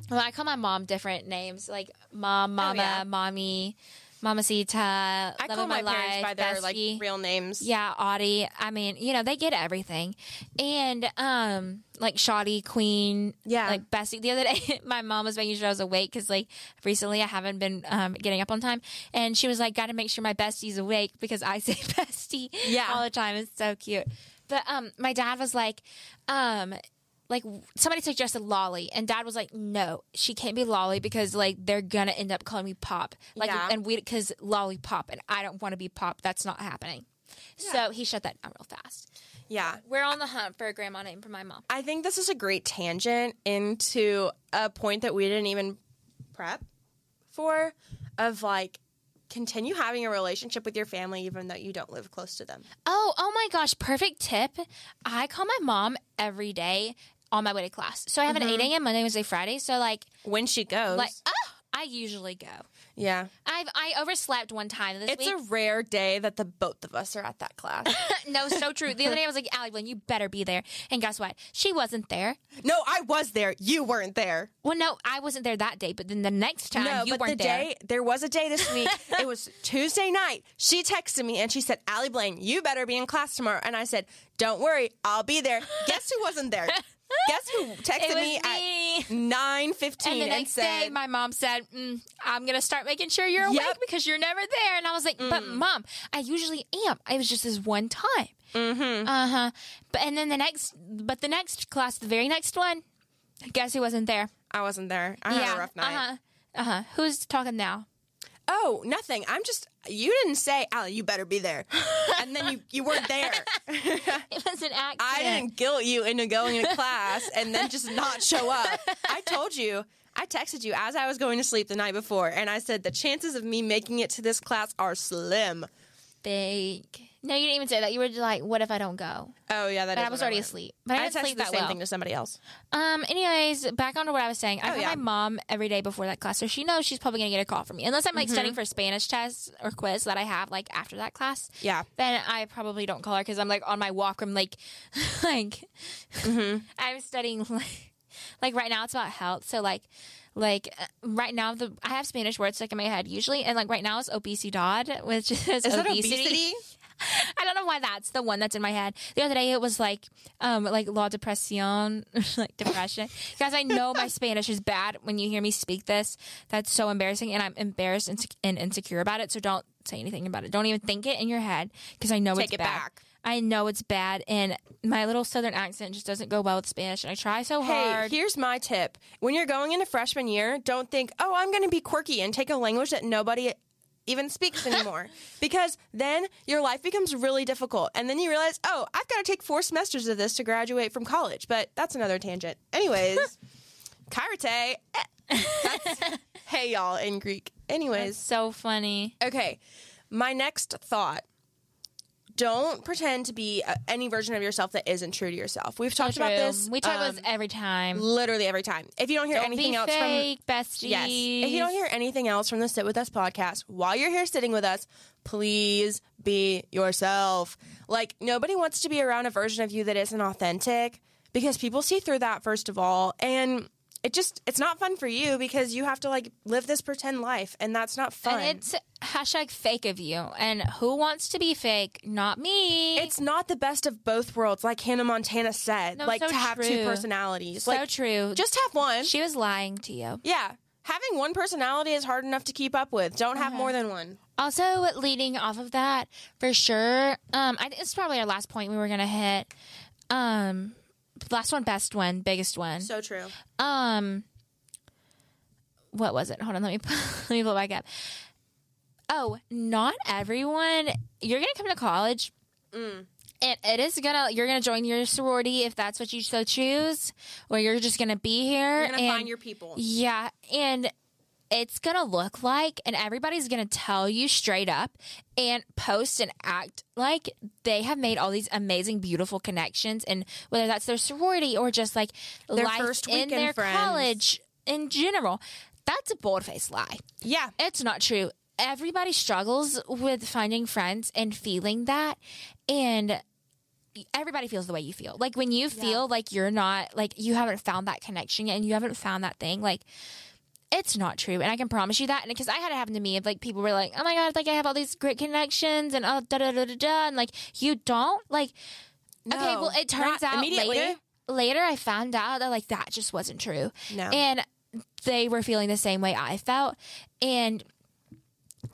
S1: well, I call my mom different names, like mom, mama,
S2: yeah.
S1: mommy, mamacita.
S2: I
S1: love
S2: call my,
S1: my,
S2: parents
S1: life,
S2: by their like
S1: bestie.
S2: real names.
S1: Yeah, Audie. I mean, you know, they get everything. And um like Shoddy, Queen,
S2: Yeah.
S1: like Bessie. The other day my mom was making sure I was awake cuz like recently I haven't been um getting up on time and she was like got to make sure my bestie's awake because I say bestie
S2: Yeah.
S1: all the time. It's so cute. But um my dad was like um like somebody suggested Lolly, and Dad was like, "No, she can't be Lolly because like they're gonna end up calling me Pop, like,
S2: Yeah.
S1: and we because Lollipop, and I don't want to be Pop. That's not happening." So he shut that down real fast.
S2: Yeah.
S1: We're on the hunt for a grandma name for my mom.
S2: I think this is a great tangent into a point that we didn't even prep for of like continue having a relationship with your family even though you don't live close to them.
S1: Oh, oh my gosh, perfect tip. I call my mom every day on my way to class. So I have an 8 mm-hmm. a.m. Monday, Wednesday, Friday. So like,
S2: When she goes.
S1: like, oh, I usually go.
S2: Yeah.
S1: I've I overslept one time this
S2: It's
S1: week.
S2: a rare day that the both of us are at that class.
S1: no, so true. The other day I was like, Allie, Blaine, you better be there. And guess what? She wasn't there.
S2: no, I was there. You weren't there.
S1: Well, no, I wasn't there that day, but then the next time
S2: no,
S1: you
S2: but
S1: weren't
S2: the
S1: there.
S2: day there was a day this week. it was Tuesday night. She texted me and she said, "Allie Blaine, you better be in class tomorrow." And I said, "Don't worry, I'll be there." Guess who wasn't there? Guess who texted me,
S1: me.
S2: at nine fifteen
S1: and the next
S2: said,
S1: day, my mom said, mm, "I'm gonna start making sure you're awake because you're never there." And I was like, "But mom, I usually am. It was just this one time." Mm-hmm. Uh huh. But and then the next, but the next class, the very next one, guess who wasn't there?
S2: "I wasn't there. I had a rough night."
S1: Uh huh. Uh huh. Who's talking now?
S2: Oh, nothing. I'm just. You didn't say, "Allie, you better be there," and then you you weren't there.
S1: It was an accident.
S2: I didn't guilt you into going to class and then just not show up. I told you. I texted you as I was going to sleep the night before, and I said the chances of me making it to this class are slim.
S1: No, you didn't even say that. You were just like, "What if I don't go?"
S2: Oh yeah, that
S1: But
S2: is
S1: I was already
S2: went.
S1: asleep. But I,
S2: I texted the same
S1: well.
S2: thing to somebody else.
S1: Um. Anyways, back onto what I was saying. I
S2: Oh,
S1: call
S2: yeah.
S1: my mom every day before that class, so she knows she's probably gonna get a call from me, unless I'm like
S2: Mm-hmm.
S1: studying for Spanish tests or quiz that I have like after that class.
S2: Yeah.
S1: Then I probably don't call her because I'm like on my walk. I'm like, like,
S2: Mm-hmm.
S1: I'm studying like, like right now it's about health. So like, like uh, right now the I have Spanish words stuck in my head usually, and like right now it's obesidad, which is,
S2: Is that obesity?
S1: I don't know why that's the one that's in my head. The other day it was like, um, like la depresión, like depression. Guys, I know my Spanish is bad. When you hear me speak this, that's so embarrassing, and I'm embarrassed and, and insecure about it. So don't say anything about it. Don't even think it in your head because I know
S2: Take
S1: it's
S2: it
S1: bad.
S2: back.
S1: I know it's bad, and my little southern accent just doesn't go well with Spanish. And I try so hard.
S2: Hey,
S1: hard.
S2: here's my tip. When you're going into freshman year, don't think, oh, I'm going to be quirky and take a language that nobody even speaks anymore. because then your life becomes really difficult. And then you realize, oh, I've got to take four semesters of this to graduate from college. But that's another tangent. Anyways, kairate. Eh. That's hey, y'all, in Greek. Anyways,
S1: so funny.
S2: okay. My next thought. Don't pretend to be uh, any version of yourself that isn't true to yourself. We've talked about this.
S1: We talk about
S2: um,
S1: this every time.
S2: literally every time. If you don't hear
S1: Don't
S2: anything
S1: be
S2: else
S1: fake, besties.
S2: from yes, if you don't hear anything else from the Sit with Us podcast while you're here sitting with us, please be yourself. Like nobody wants to be around a version of you that isn't authentic because people see through that first of all, and it just it's not fun for you because you have to like live this pretend life, and that's not fun.
S1: And it's hashtag fake of you. And who wants to be fake? Not me.
S2: it's not the best of both worlds, like Hannah Montana said.
S1: No,
S2: like
S1: so
S2: to have two personalities.
S1: so
S2: like
S1: true.
S2: just have one.
S1: she was lying to you.
S2: Yeah. Having one personality is hard enough to keep up with. Don't
S1: Uh-huh.
S2: have more than one.
S1: Also, leading off of that, for sure. Um, I think it's probably our last point we were gonna hit. Um, last one, best one, biggest one.
S2: So true.
S1: um what was it hold on let me let me pull it back up oh not everyone you're gonna come to college
S2: Mm.
S1: and it is gonna you're gonna join your sorority if that's what you so choose or you're just gonna be here
S2: You're gonna
S1: and-
S2: find your people.
S1: yeah and it's gonna look like and everybody's gonna tell you straight up and post and act like they have made all these amazing beautiful connections. And whether that's their sorority or just like
S2: Their
S1: life
S2: first
S1: in their
S2: friends.
S1: college in general that's a bold-faced lie.
S2: Yeah.
S1: it's not true. Everybody struggles with finding friends and feeling that and everybody feels the way you feel. Like when you feel like you're not like you haven't found that connection yet and you haven't found that thing like it's not true and i can promise you that and because i had it happen to me of like people were like oh my god like i have all these great connections and oh da da da da da and like you don't like okay well it turns out later later i found out that like that just wasn't true
S2: No.
S1: and they were feeling the same way i felt and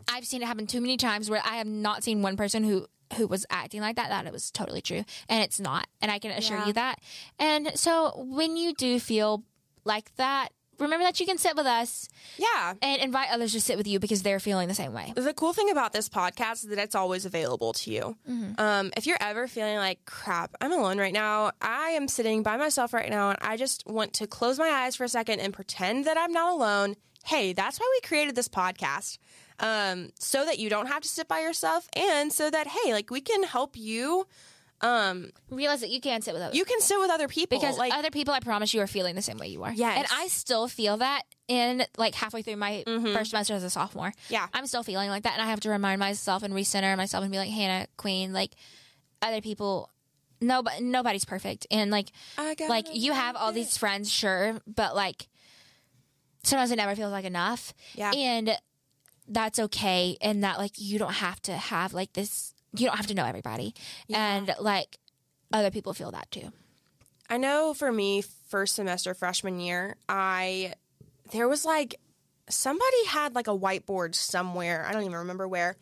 S1: I've seen it happen too many times where I have not seen one person who who was acting like that that it was totally true and it's not and I can assure
S2: Yeah.
S1: you that. And so when you do feel like that, remember that you can sit with us
S2: Yeah.
S1: and invite others to sit with you because they're feeling the same way.
S2: The cool thing about this podcast is that it's always available to you.
S1: Mm-hmm.
S2: Um, if you're ever feeling like, crap, I'm alone right now, I am sitting by myself right now, and I just want to close my eyes for a second and pretend that I'm not alone. Hey, that's why we created this podcast. Um, so that you don't have to sit by yourself, and so that, hey, like we can help you um,
S1: Realize that you can't sit with other
S2: you can sit with other people
S1: because
S2: like
S1: other people, I promise you, are feeling the same way you are.
S2: Yeah,
S1: and I still feel that in like halfway through my first semester as a sophomore.
S2: Yeah.
S1: I'm still feeling like that, and I have to remind myself and recenter myself and be like, Hannah, Queen, like other people. No, but nobody's perfect, and like, like you have all these friends, sure, but like sometimes it never feels like enough.
S2: Yeah.
S1: and that's okay, and that like you don't have to have like this. You don't have to know everybody, and like other people feel that too.
S2: I know for me, first semester freshman year, I there was like somebody had like a whiteboard somewhere. I don't even remember where,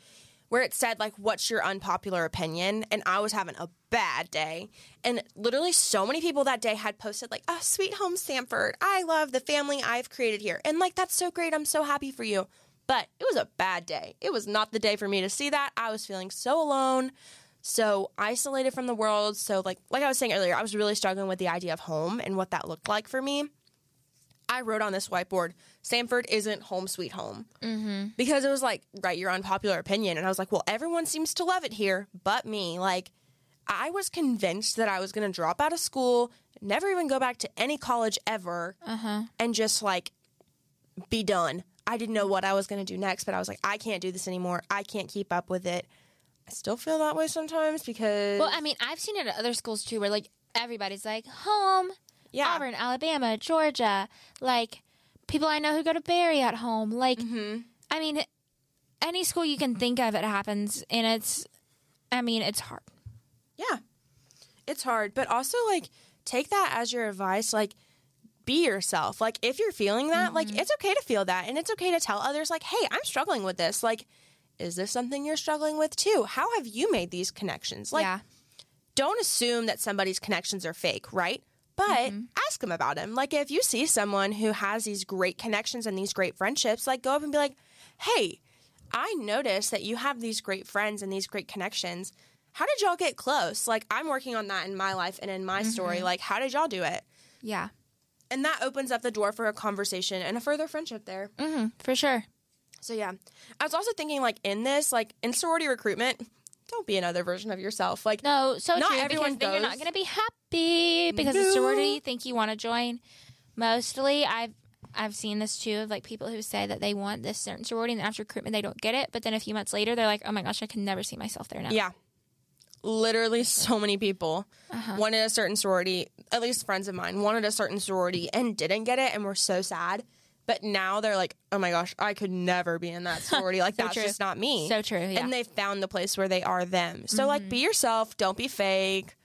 S2: where it said like, "What's your unpopular opinion?" And I was having a bad day, and literally so many people that day had posted like, "Oh, sweet home Samford, I love the family I've created here," and like that's so great. I'm so happy for you. But it was a bad day. It was not the day for me to see that. I was feeling so alone so isolated from the world. So like like i was saying earlier i was really struggling with the idea of home and what that looked like for me. I wrote on this whiteboard samford isn't home sweet home. Mm-hmm. because it was like write your unpopular opinion. And i was like well everyone seems to love it here but me. Like i was convinced that i was going to drop out of school never even go back to any college ever and just like be done i didn't know what i was going to do next but i was like i can't do this anymore i can't keep up with it I still feel that way sometimes because
S1: Well, I mean, I've seen it at other schools too, where like everybody's like home,
S2: yeah,
S1: Auburn, Alabama, Georgia, like people I know who go to Barry at home. Like,
S2: Mm-hmm.
S1: I mean, any school you can think of, it happens, and it's, I mean, it's hard.
S2: yeah, it's hard, but also like take that as your advice. Like, be yourself. Like, if you're feeling that, like
S1: Mm-hmm.
S2: it's okay to feel that, and it's okay to tell others, like, hey, I'm struggling with this. Like, is this something you're struggling with too? How have you made these connections? Like,
S1: yeah,
S2: don't assume that somebody's connections are fake, right? But
S1: Mm-hmm.
S2: ask them about them. Like if you see someone who has these great connections and these great friendships, like go up and be like, "Hey, I noticed that you have these great friends and these great connections. How did y'all get close? Like I'm working on that in my life and in my
S1: Mm-hmm.
S2: story. Like how did y'all do it?"
S1: yeah,
S2: And that opens up the door for a conversation and a further friendship there.
S1: hmm for sure.
S2: So yeah, I was also thinking like in this, like in sorority recruitment, don't be another version of yourself. Like
S1: No, so
S2: Not
S1: true.
S2: everyone
S1: because then you're not going to be happy because the sorority you think you want to join. Mostly, I've I've seen this too of like people who say that they want this certain sorority and after recruitment they don't get it, but then a few months later they're like, oh my gosh, I can never see myself there now.
S2: Yeah. Literally, so many people wanted a certain sorority, at least friends of mine, wanted a certain sorority and didn't get it and were so sad. But now they're like, oh my gosh, I could never be in that sorority. Like, that's
S1: true.
S2: just not me.
S1: So true, yeah.
S2: And they've found the place where they are them. So, like, be yourself. Don't be fake.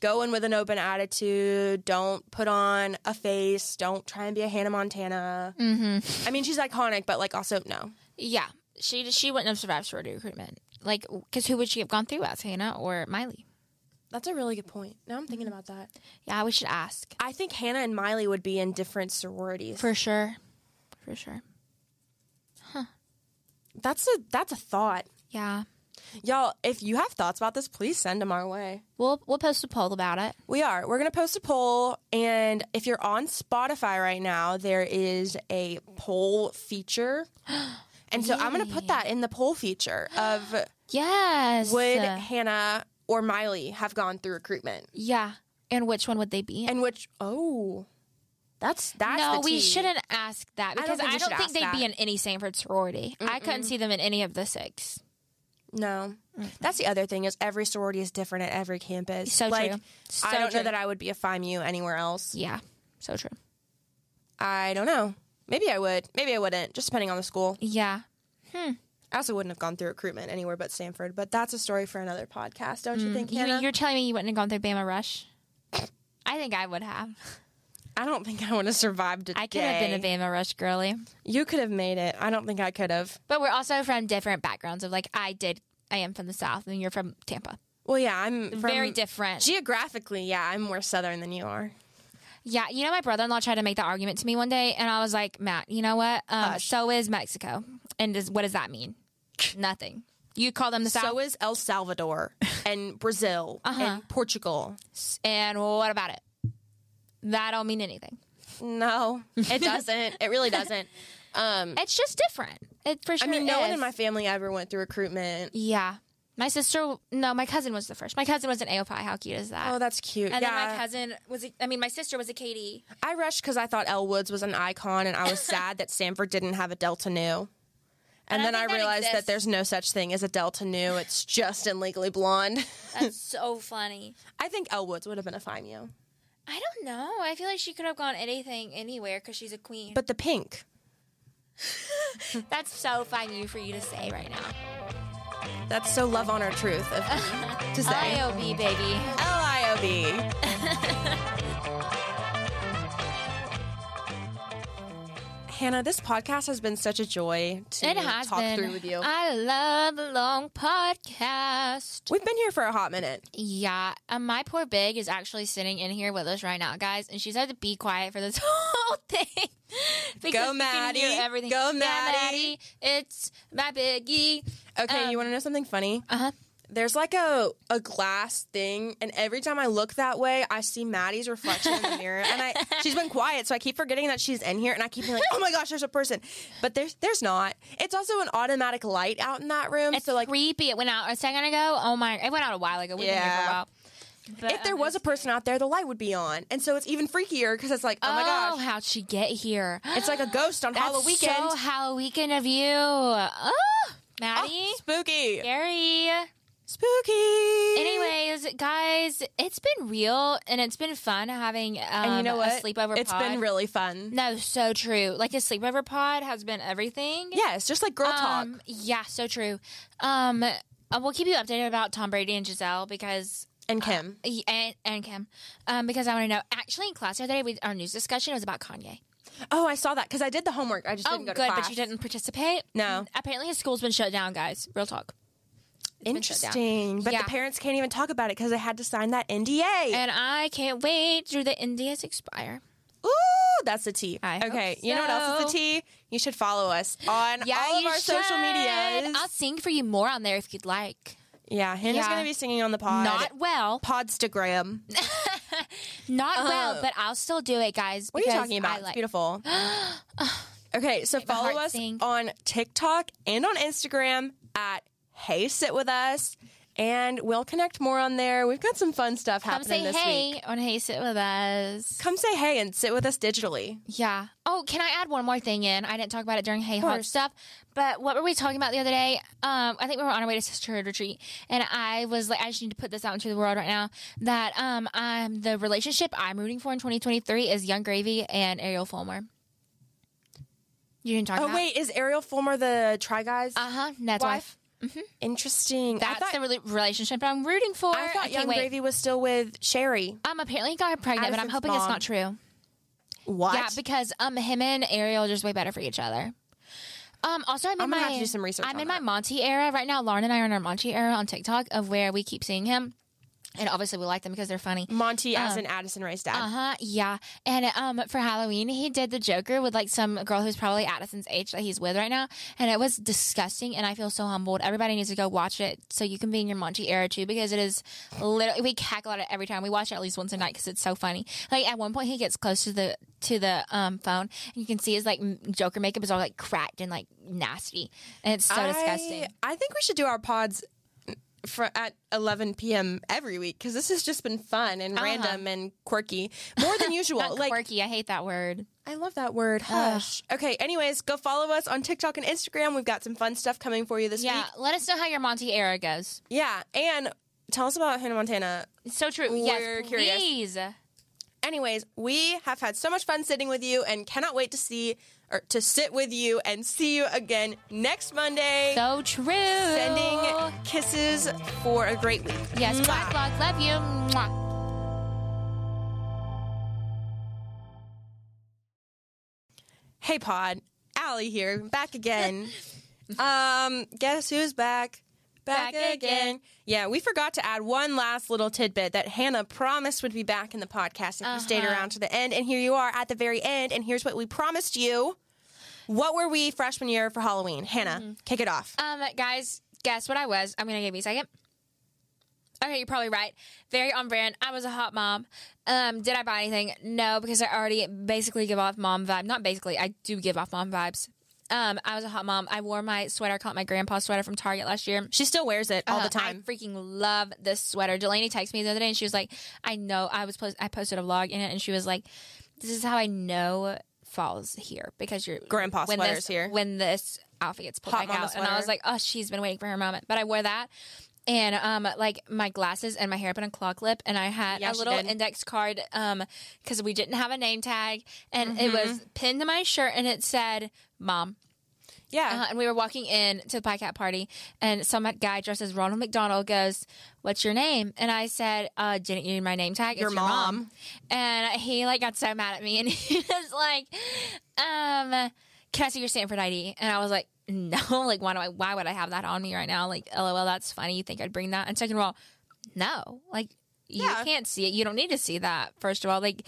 S2: Go in with an open attitude. Don't put on a face. Don't try and be a Hannah Montana. Mm-hmm. I mean, she's iconic, but, like, also, no.
S1: Yeah, she she wouldn't have survived sorority recruitment. Like, because who would she have gone through as Hannah or Miley?
S2: That's a really good point. Now I'm thinking mm-hmm. about that.
S1: Yeah, we should ask
S2: I think Hannah and Miley would be in different sororities.
S1: for sure, for sure. Huh.
S2: That's a that's a thought.
S1: Yeah,
S2: Y'all, if you have thoughts about this, please send them our way.
S1: we'll we'll post a poll about it.
S2: We are. We're going to post a poll and if you're on Spotify right now, there is a poll feature. And so I'm going to put that in the poll feature of
S1: Yes.
S2: would Hannah or Miley have gone through recruitment?
S1: yeah, and which one would they be? in?
S2: And which oh. That's that's
S1: no, we shouldn't ask that
S2: don't
S1: because
S2: think
S1: I don't think they'd be in any Samford sorority. I couldn't see them in any of the six.
S2: No. Mm. That's the other thing is every sorority is different at every campus.
S1: So
S2: like,
S1: true. So
S2: I don't
S1: true.
S2: know that I would be a Phi Mu anywhere else.
S1: Yeah, so true.
S2: I don't know. Maybe I would. Maybe I wouldn't. Just depending on the school.
S1: Yeah, hmm.
S2: I also wouldn't have gone through recruitment anywhere but Samford. But that's a story for another podcast, don't you mm. think,
S1: you,
S2: Hannah?
S1: you're telling me you wouldn't have gone through Bama Rush? I think I would have.
S2: I don't think I would have survived a
S1: I could have been a. Bama Rush girly.
S2: You could have made it. I don't think I could have.
S1: But we're also from different backgrounds. Of like, I did, I am from the South, and you're from Tampa.
S2: Well, yeah, I'm
S1: Very different.
S2: Geographically, yeah, I'm more southern than you are.
S1: Yeah, you know, my brother in law tried to make that argument to me one day, and I was like, Matt, you know what? Um, so is Mexico. And does, what does that mean? Nothing. You call them the South?
S2: So is El Salvador and Brazil
S1: Uh-huh.
S2: and Portugal.
S1: and what about it? That don't mean anything.
S2: No, it doesn't. it really doesn't. Um,
S1: It's just different. It for sure.
S2: I mean, no one in my family ever went through recruitment.
S1: Yeah. My sister, no, my cousin was the first. My cousin was an AOPI. How cute is that?
S2: Oh, that's cute.
S1: and
S2: yeah.
S1: then my cousin was, a, I mean, my sister was a KD.
S2: I rushed because I thought Elle Woods was an icon, and I was sad that Samford didn't have a Delta Nu. And,
S1: And
S2: then I,
S1: that
S2: realized that there's no such thing as a Delta Nu. It's just in Legally Blonde.
S1: That's so funny.
S2: I think Elle Woods would have been a Phi Mu.
S1: I don't know. I feel like she could have gone anything, anywhere because she's a queen.
S2: But the pink.
S1: that's so Phi Mu for you to say right now.
S2: That's so love, honor, truth of to say.
S1: IOB, baby.
S2: L-I-O-B. Hannah, this podcast has been such a joy to
S1: It has
S2: talk
S1: been.
S2: through with you.
S1: I love a long podcast.
S2: We've been here for a hot minute.
S1: Yeah, um, my poor Big is actually sitting in here with us right now, guys, and she's had to be quiet for this whole thing.
S2: Go,
S1: we can hear
S2: Maddie.
S1: Everything.
S2: Go,
S1: Yeah,
S2: Maddie.
S1: It's my Biggie.
S2: Okay,
S1: Um,
S2: you want to know something funny?
S1: Uh huh.
S2: There's like a, a glass thing, and every time I look that way, I see Maddie's reflection in the mirror. And I she's been quiet, so I keep forgetting that she's in here, and I keep being like, "Oh my gosh, there's a person," but there's there's not. It's also an automatic light out in that room,
S1: It's
S2: so like
S1: creepy. It went out a second ago. Oh my! It went out a while ago. We've been here for a
S2: Yeah.
S1: while. But,
S2: if there
S1: um,
S2: was a person out there, the light would be on, and so it's even freakier because it's like, oh my
S1: Oh,
S2: gosh,
S1: how'd she get here?
S2: it's like a ghost on Halloween
S1: so
S2: weekend.
S1: Halloween of you. Oh, Maddie,
S2: Oh, spooky,
S1: Gary.
S2: Spooky.
S1: Anyways, guys, it's been real and it's been fun having um,
S2: and you know what?
S1: a sleepover
S2: It's
S1: pod.
S2: been really fun.
S1: no, so true. Like a sleepover pod has been everything.
S2: Yeah, it's just like girl talk.
S1: Um, yeah, so true. Um, uh, we'll keep you updated about Tom Brady and Gisele because
S2: And Kim.
S1: y- and, and Kim, um, because I want to know. Actually, in class the other day, we, our news discussion was about Kanye.
S2: Oh, I saw that because I did the homework. I just
S1: Oh,
S2: didn't go
S1: good,
S2: to class.
S1: but you didn't participate.
S2: No.
S1: Apparently, his school's been shut down, guys. Real talk. Down.
S2: Interesting. But
S1: Yeah.
S2: the parents can't even talk about it because they had to sign that NDA.
S1: And I can't wait till the NDAs expire.
S2: Ooh, that's the T.
S1: I
S2: okay, you know what else is the
S1: so.
S2: You should follow us on
S1: Yeah,
S2: all of our social
S1: should.
S2: medias.
S1: I'll sing for you more on there if you'd like.
S2: yeah, Hannah's
S1: Yeah.
S2: going to be singing on the pod.
S1: Not well,
S2: Podstagram.
S1: not
S2: Uh,
S1: well, but I'll still do it, guys.
S2: What are you talking about?
S1: I
S2: it's
S1: like-
S2: beautiful. okay, so follow us
S1: sing.
S2: on TikTok and on Instagram at Hey Sit With Us. And we'll connect more on there. We've got some fun stuff
S1: Come
S2: happening
S1: say
S2: this
S1: hey
S2: week.
S1: on Hey Sit With Us.
S2: Come say hey and sit with us digitally.
S1: Yeah. Oh, can I add one more thing in? I didn't talk about it during Hey Hot stuff, but what were we talking about the other day? Um, I think we were on our way to sisterhood retreat, and I was like, I just need to put this out into the world right now that um, I'm the relationship I'm rooting for in 2023 is Yung Gravy and Ariel Fulmer. You didn't talk about it.
S2: Oh,
S1: about.
S2: wait, is Ariel Fulmer the Try Guys?
S1: Uh huh. Ned's wife.
S2: wife? Interesting.
S1: That's
S2: thought,
S1: the really relationship I'm rooting for.
S2: I thought
S1: can't
S2: Yung
S1: wait.
S2: Gravy was still with Sheri.
S1: Um, apparently he got her pregnant, but I'm
S2: Addison's
S1: hoping it's not true.
S2: What?
S1: Yeah, because um, him and Ariel are just way better for each other. Um, also, I'm in
S2: I'm gonna
S1: my
S2: have to do some research
S1: I'm in
S2: that.
S1: my Monty era right now. Lauren and I are in our Monty era on TikTok of where we keep seeing him, and obviously we like them because they're funny.
S2: Monty as an Addison Rae's dad.
S1: Uh huh. Yeah. And um, for Halloween, he did the Joker with like some girl who's probably Addison's age that he's with right now, and it was disgusting. And I feel so humbled. Everybody needs to go watch it so you can be in your Monty era too, because it is literally we cackle at it every time we watch it at least once a night because it's so funny. Like at one point, he gets close to the to the um phone, and you can see his like Joker makeup is all like cracked and like nasty, and it's so
S2: I-
S1: disgusting.
S2: I think we should do our pods for at 11 p.m. every week because this has just been fun and random and quirky, more than usual.
S1: Uh-huh.
S2: Like
S1: quirky. I hate that word.
S2: I love that word. Hush. Okay. Anyways, go follow us on TikTok and Instagram. We've got some fun stuff coming for you this
S1: Yeah.
S2: week. Yeah.
S1: Let us know how your Monty era goes.
S2: Yeah, and tell us about Hannah Montana.
S1: It's so true.
S2: We're
S1: yes,
S2: curious.
S1: please.
S2: Anyways, we have had so much fun sitting with you and cannot wait to see or to sit with you and see you again next Monday.
S1: So true.
S2: Sending kisses for a great week.
S1: Yes. Black Block, love you. Mwah.
S2: Hey Pod, Allie here, back again. um, guess who's back? Back,
S1: Back
S2: again.
S1: again.
S2: Yeah, we forgot to add one last little tidbit that Hannah promised would be back in the podcast if you stayed
S1: Uh-huh.
S2: around to the end. And here you are at the very end. And here's what we promised you. What were we freshman year for Halloween? Hannah,
S1: Mm-hmm.
S2: kick it off.
S1: Um, guys, guess what I was? I'm gonna give you a second. Okay, you're probably right. Very on brand. I was a hot mom. Um, did I buy anything? No, because I already basically give off mom vibe. Not basically, I do give off mom vibes. Um, I was a hot mom. I wore my sweater, I caught my grandpa's sweater from Target last year.
S2: She still wears it all
S1: Uh,
S2: the time.
S1: I freaking love this sweater. Delaney texted me the other day and she was like, I know I was post- I posted a vlog in it and she was like, This is how I know fall's here because you're
S2: Grandpa
S1: when
S2: sweater's
S1: this,
S2: here.
S1: When this outfit gets pulled
S2: Hot
S1: back
S2: mama
S1: out. And I was like, Oh, she's been waiting for her moment. But I wore that and um like my glasses and my hair up in a claw clip and I had
S2: Yeah,
S1: a little index card um because we didn't have a name tag and it
S2: Mm-hmm.
S1: was pinned to my shirt and it said mom
S2: yeah.
S1: uh, and we were walking in to the Pi Kapp party, and some guy dressed as Ronald McDonald goes, "What's your name?" And I said, uh, "Didn't you need my name tag? It's
S2: Your
S1: your mom."
S2: mom.
S1: And he like got so mad at me, and he was like, "Um, can I see your Samford ID?" And I was like, "No, like why do I? Why would I have that on me right now? Like, lol, that's funny. You think I'd bring that?" And second of all, no, like you
S2: Yeah.
S1: can't see it. You don't need to see that. First of all, like.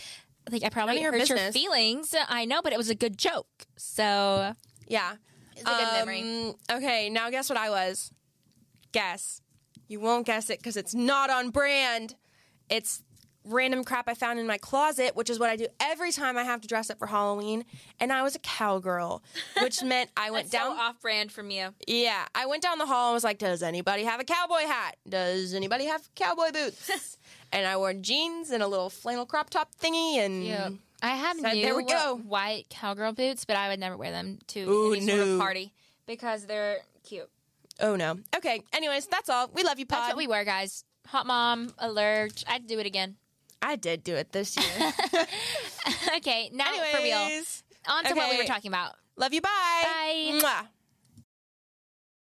S1: Like I probably
S2: None of your
S1: hurt your feelings. I know, but it was a good joke. So
S2: yeah.
S1: it's a good memory.
S2: Um, Okay, now guess what I was? Guess. You won't guess it because it's not on brand. It's random crap I found in my closet, which is what I do every time I have to dress up for Halloween. And I was a cowgirl, which meant I went
S1: That's
S2: down.
S1: so off brand from you.
S2: Yeah, I went down the hall and was like, "Does anybody have a cowboy hat? Does anybody have cowboy boots?" and I wore jeans and a little flannel crop top thingy, and
S1: Yeah. I have
S2: Said,
S1: new
S2: "There we go."
S1: white cowgirl boots, but I would never wear them to
S2: Ooh,
S1: any sort of party because they're cute.
S2: oh no. Okay, anyways, that's all. We love you, Pod.
S1: That's what we wear, guys. Hot mom alert. I'd do it again.
S2: I did do it this year.
S1: okay, now for real. On to what we were talking about.
S2: love you. Bye.
S1: Bye.
S2: Mwah.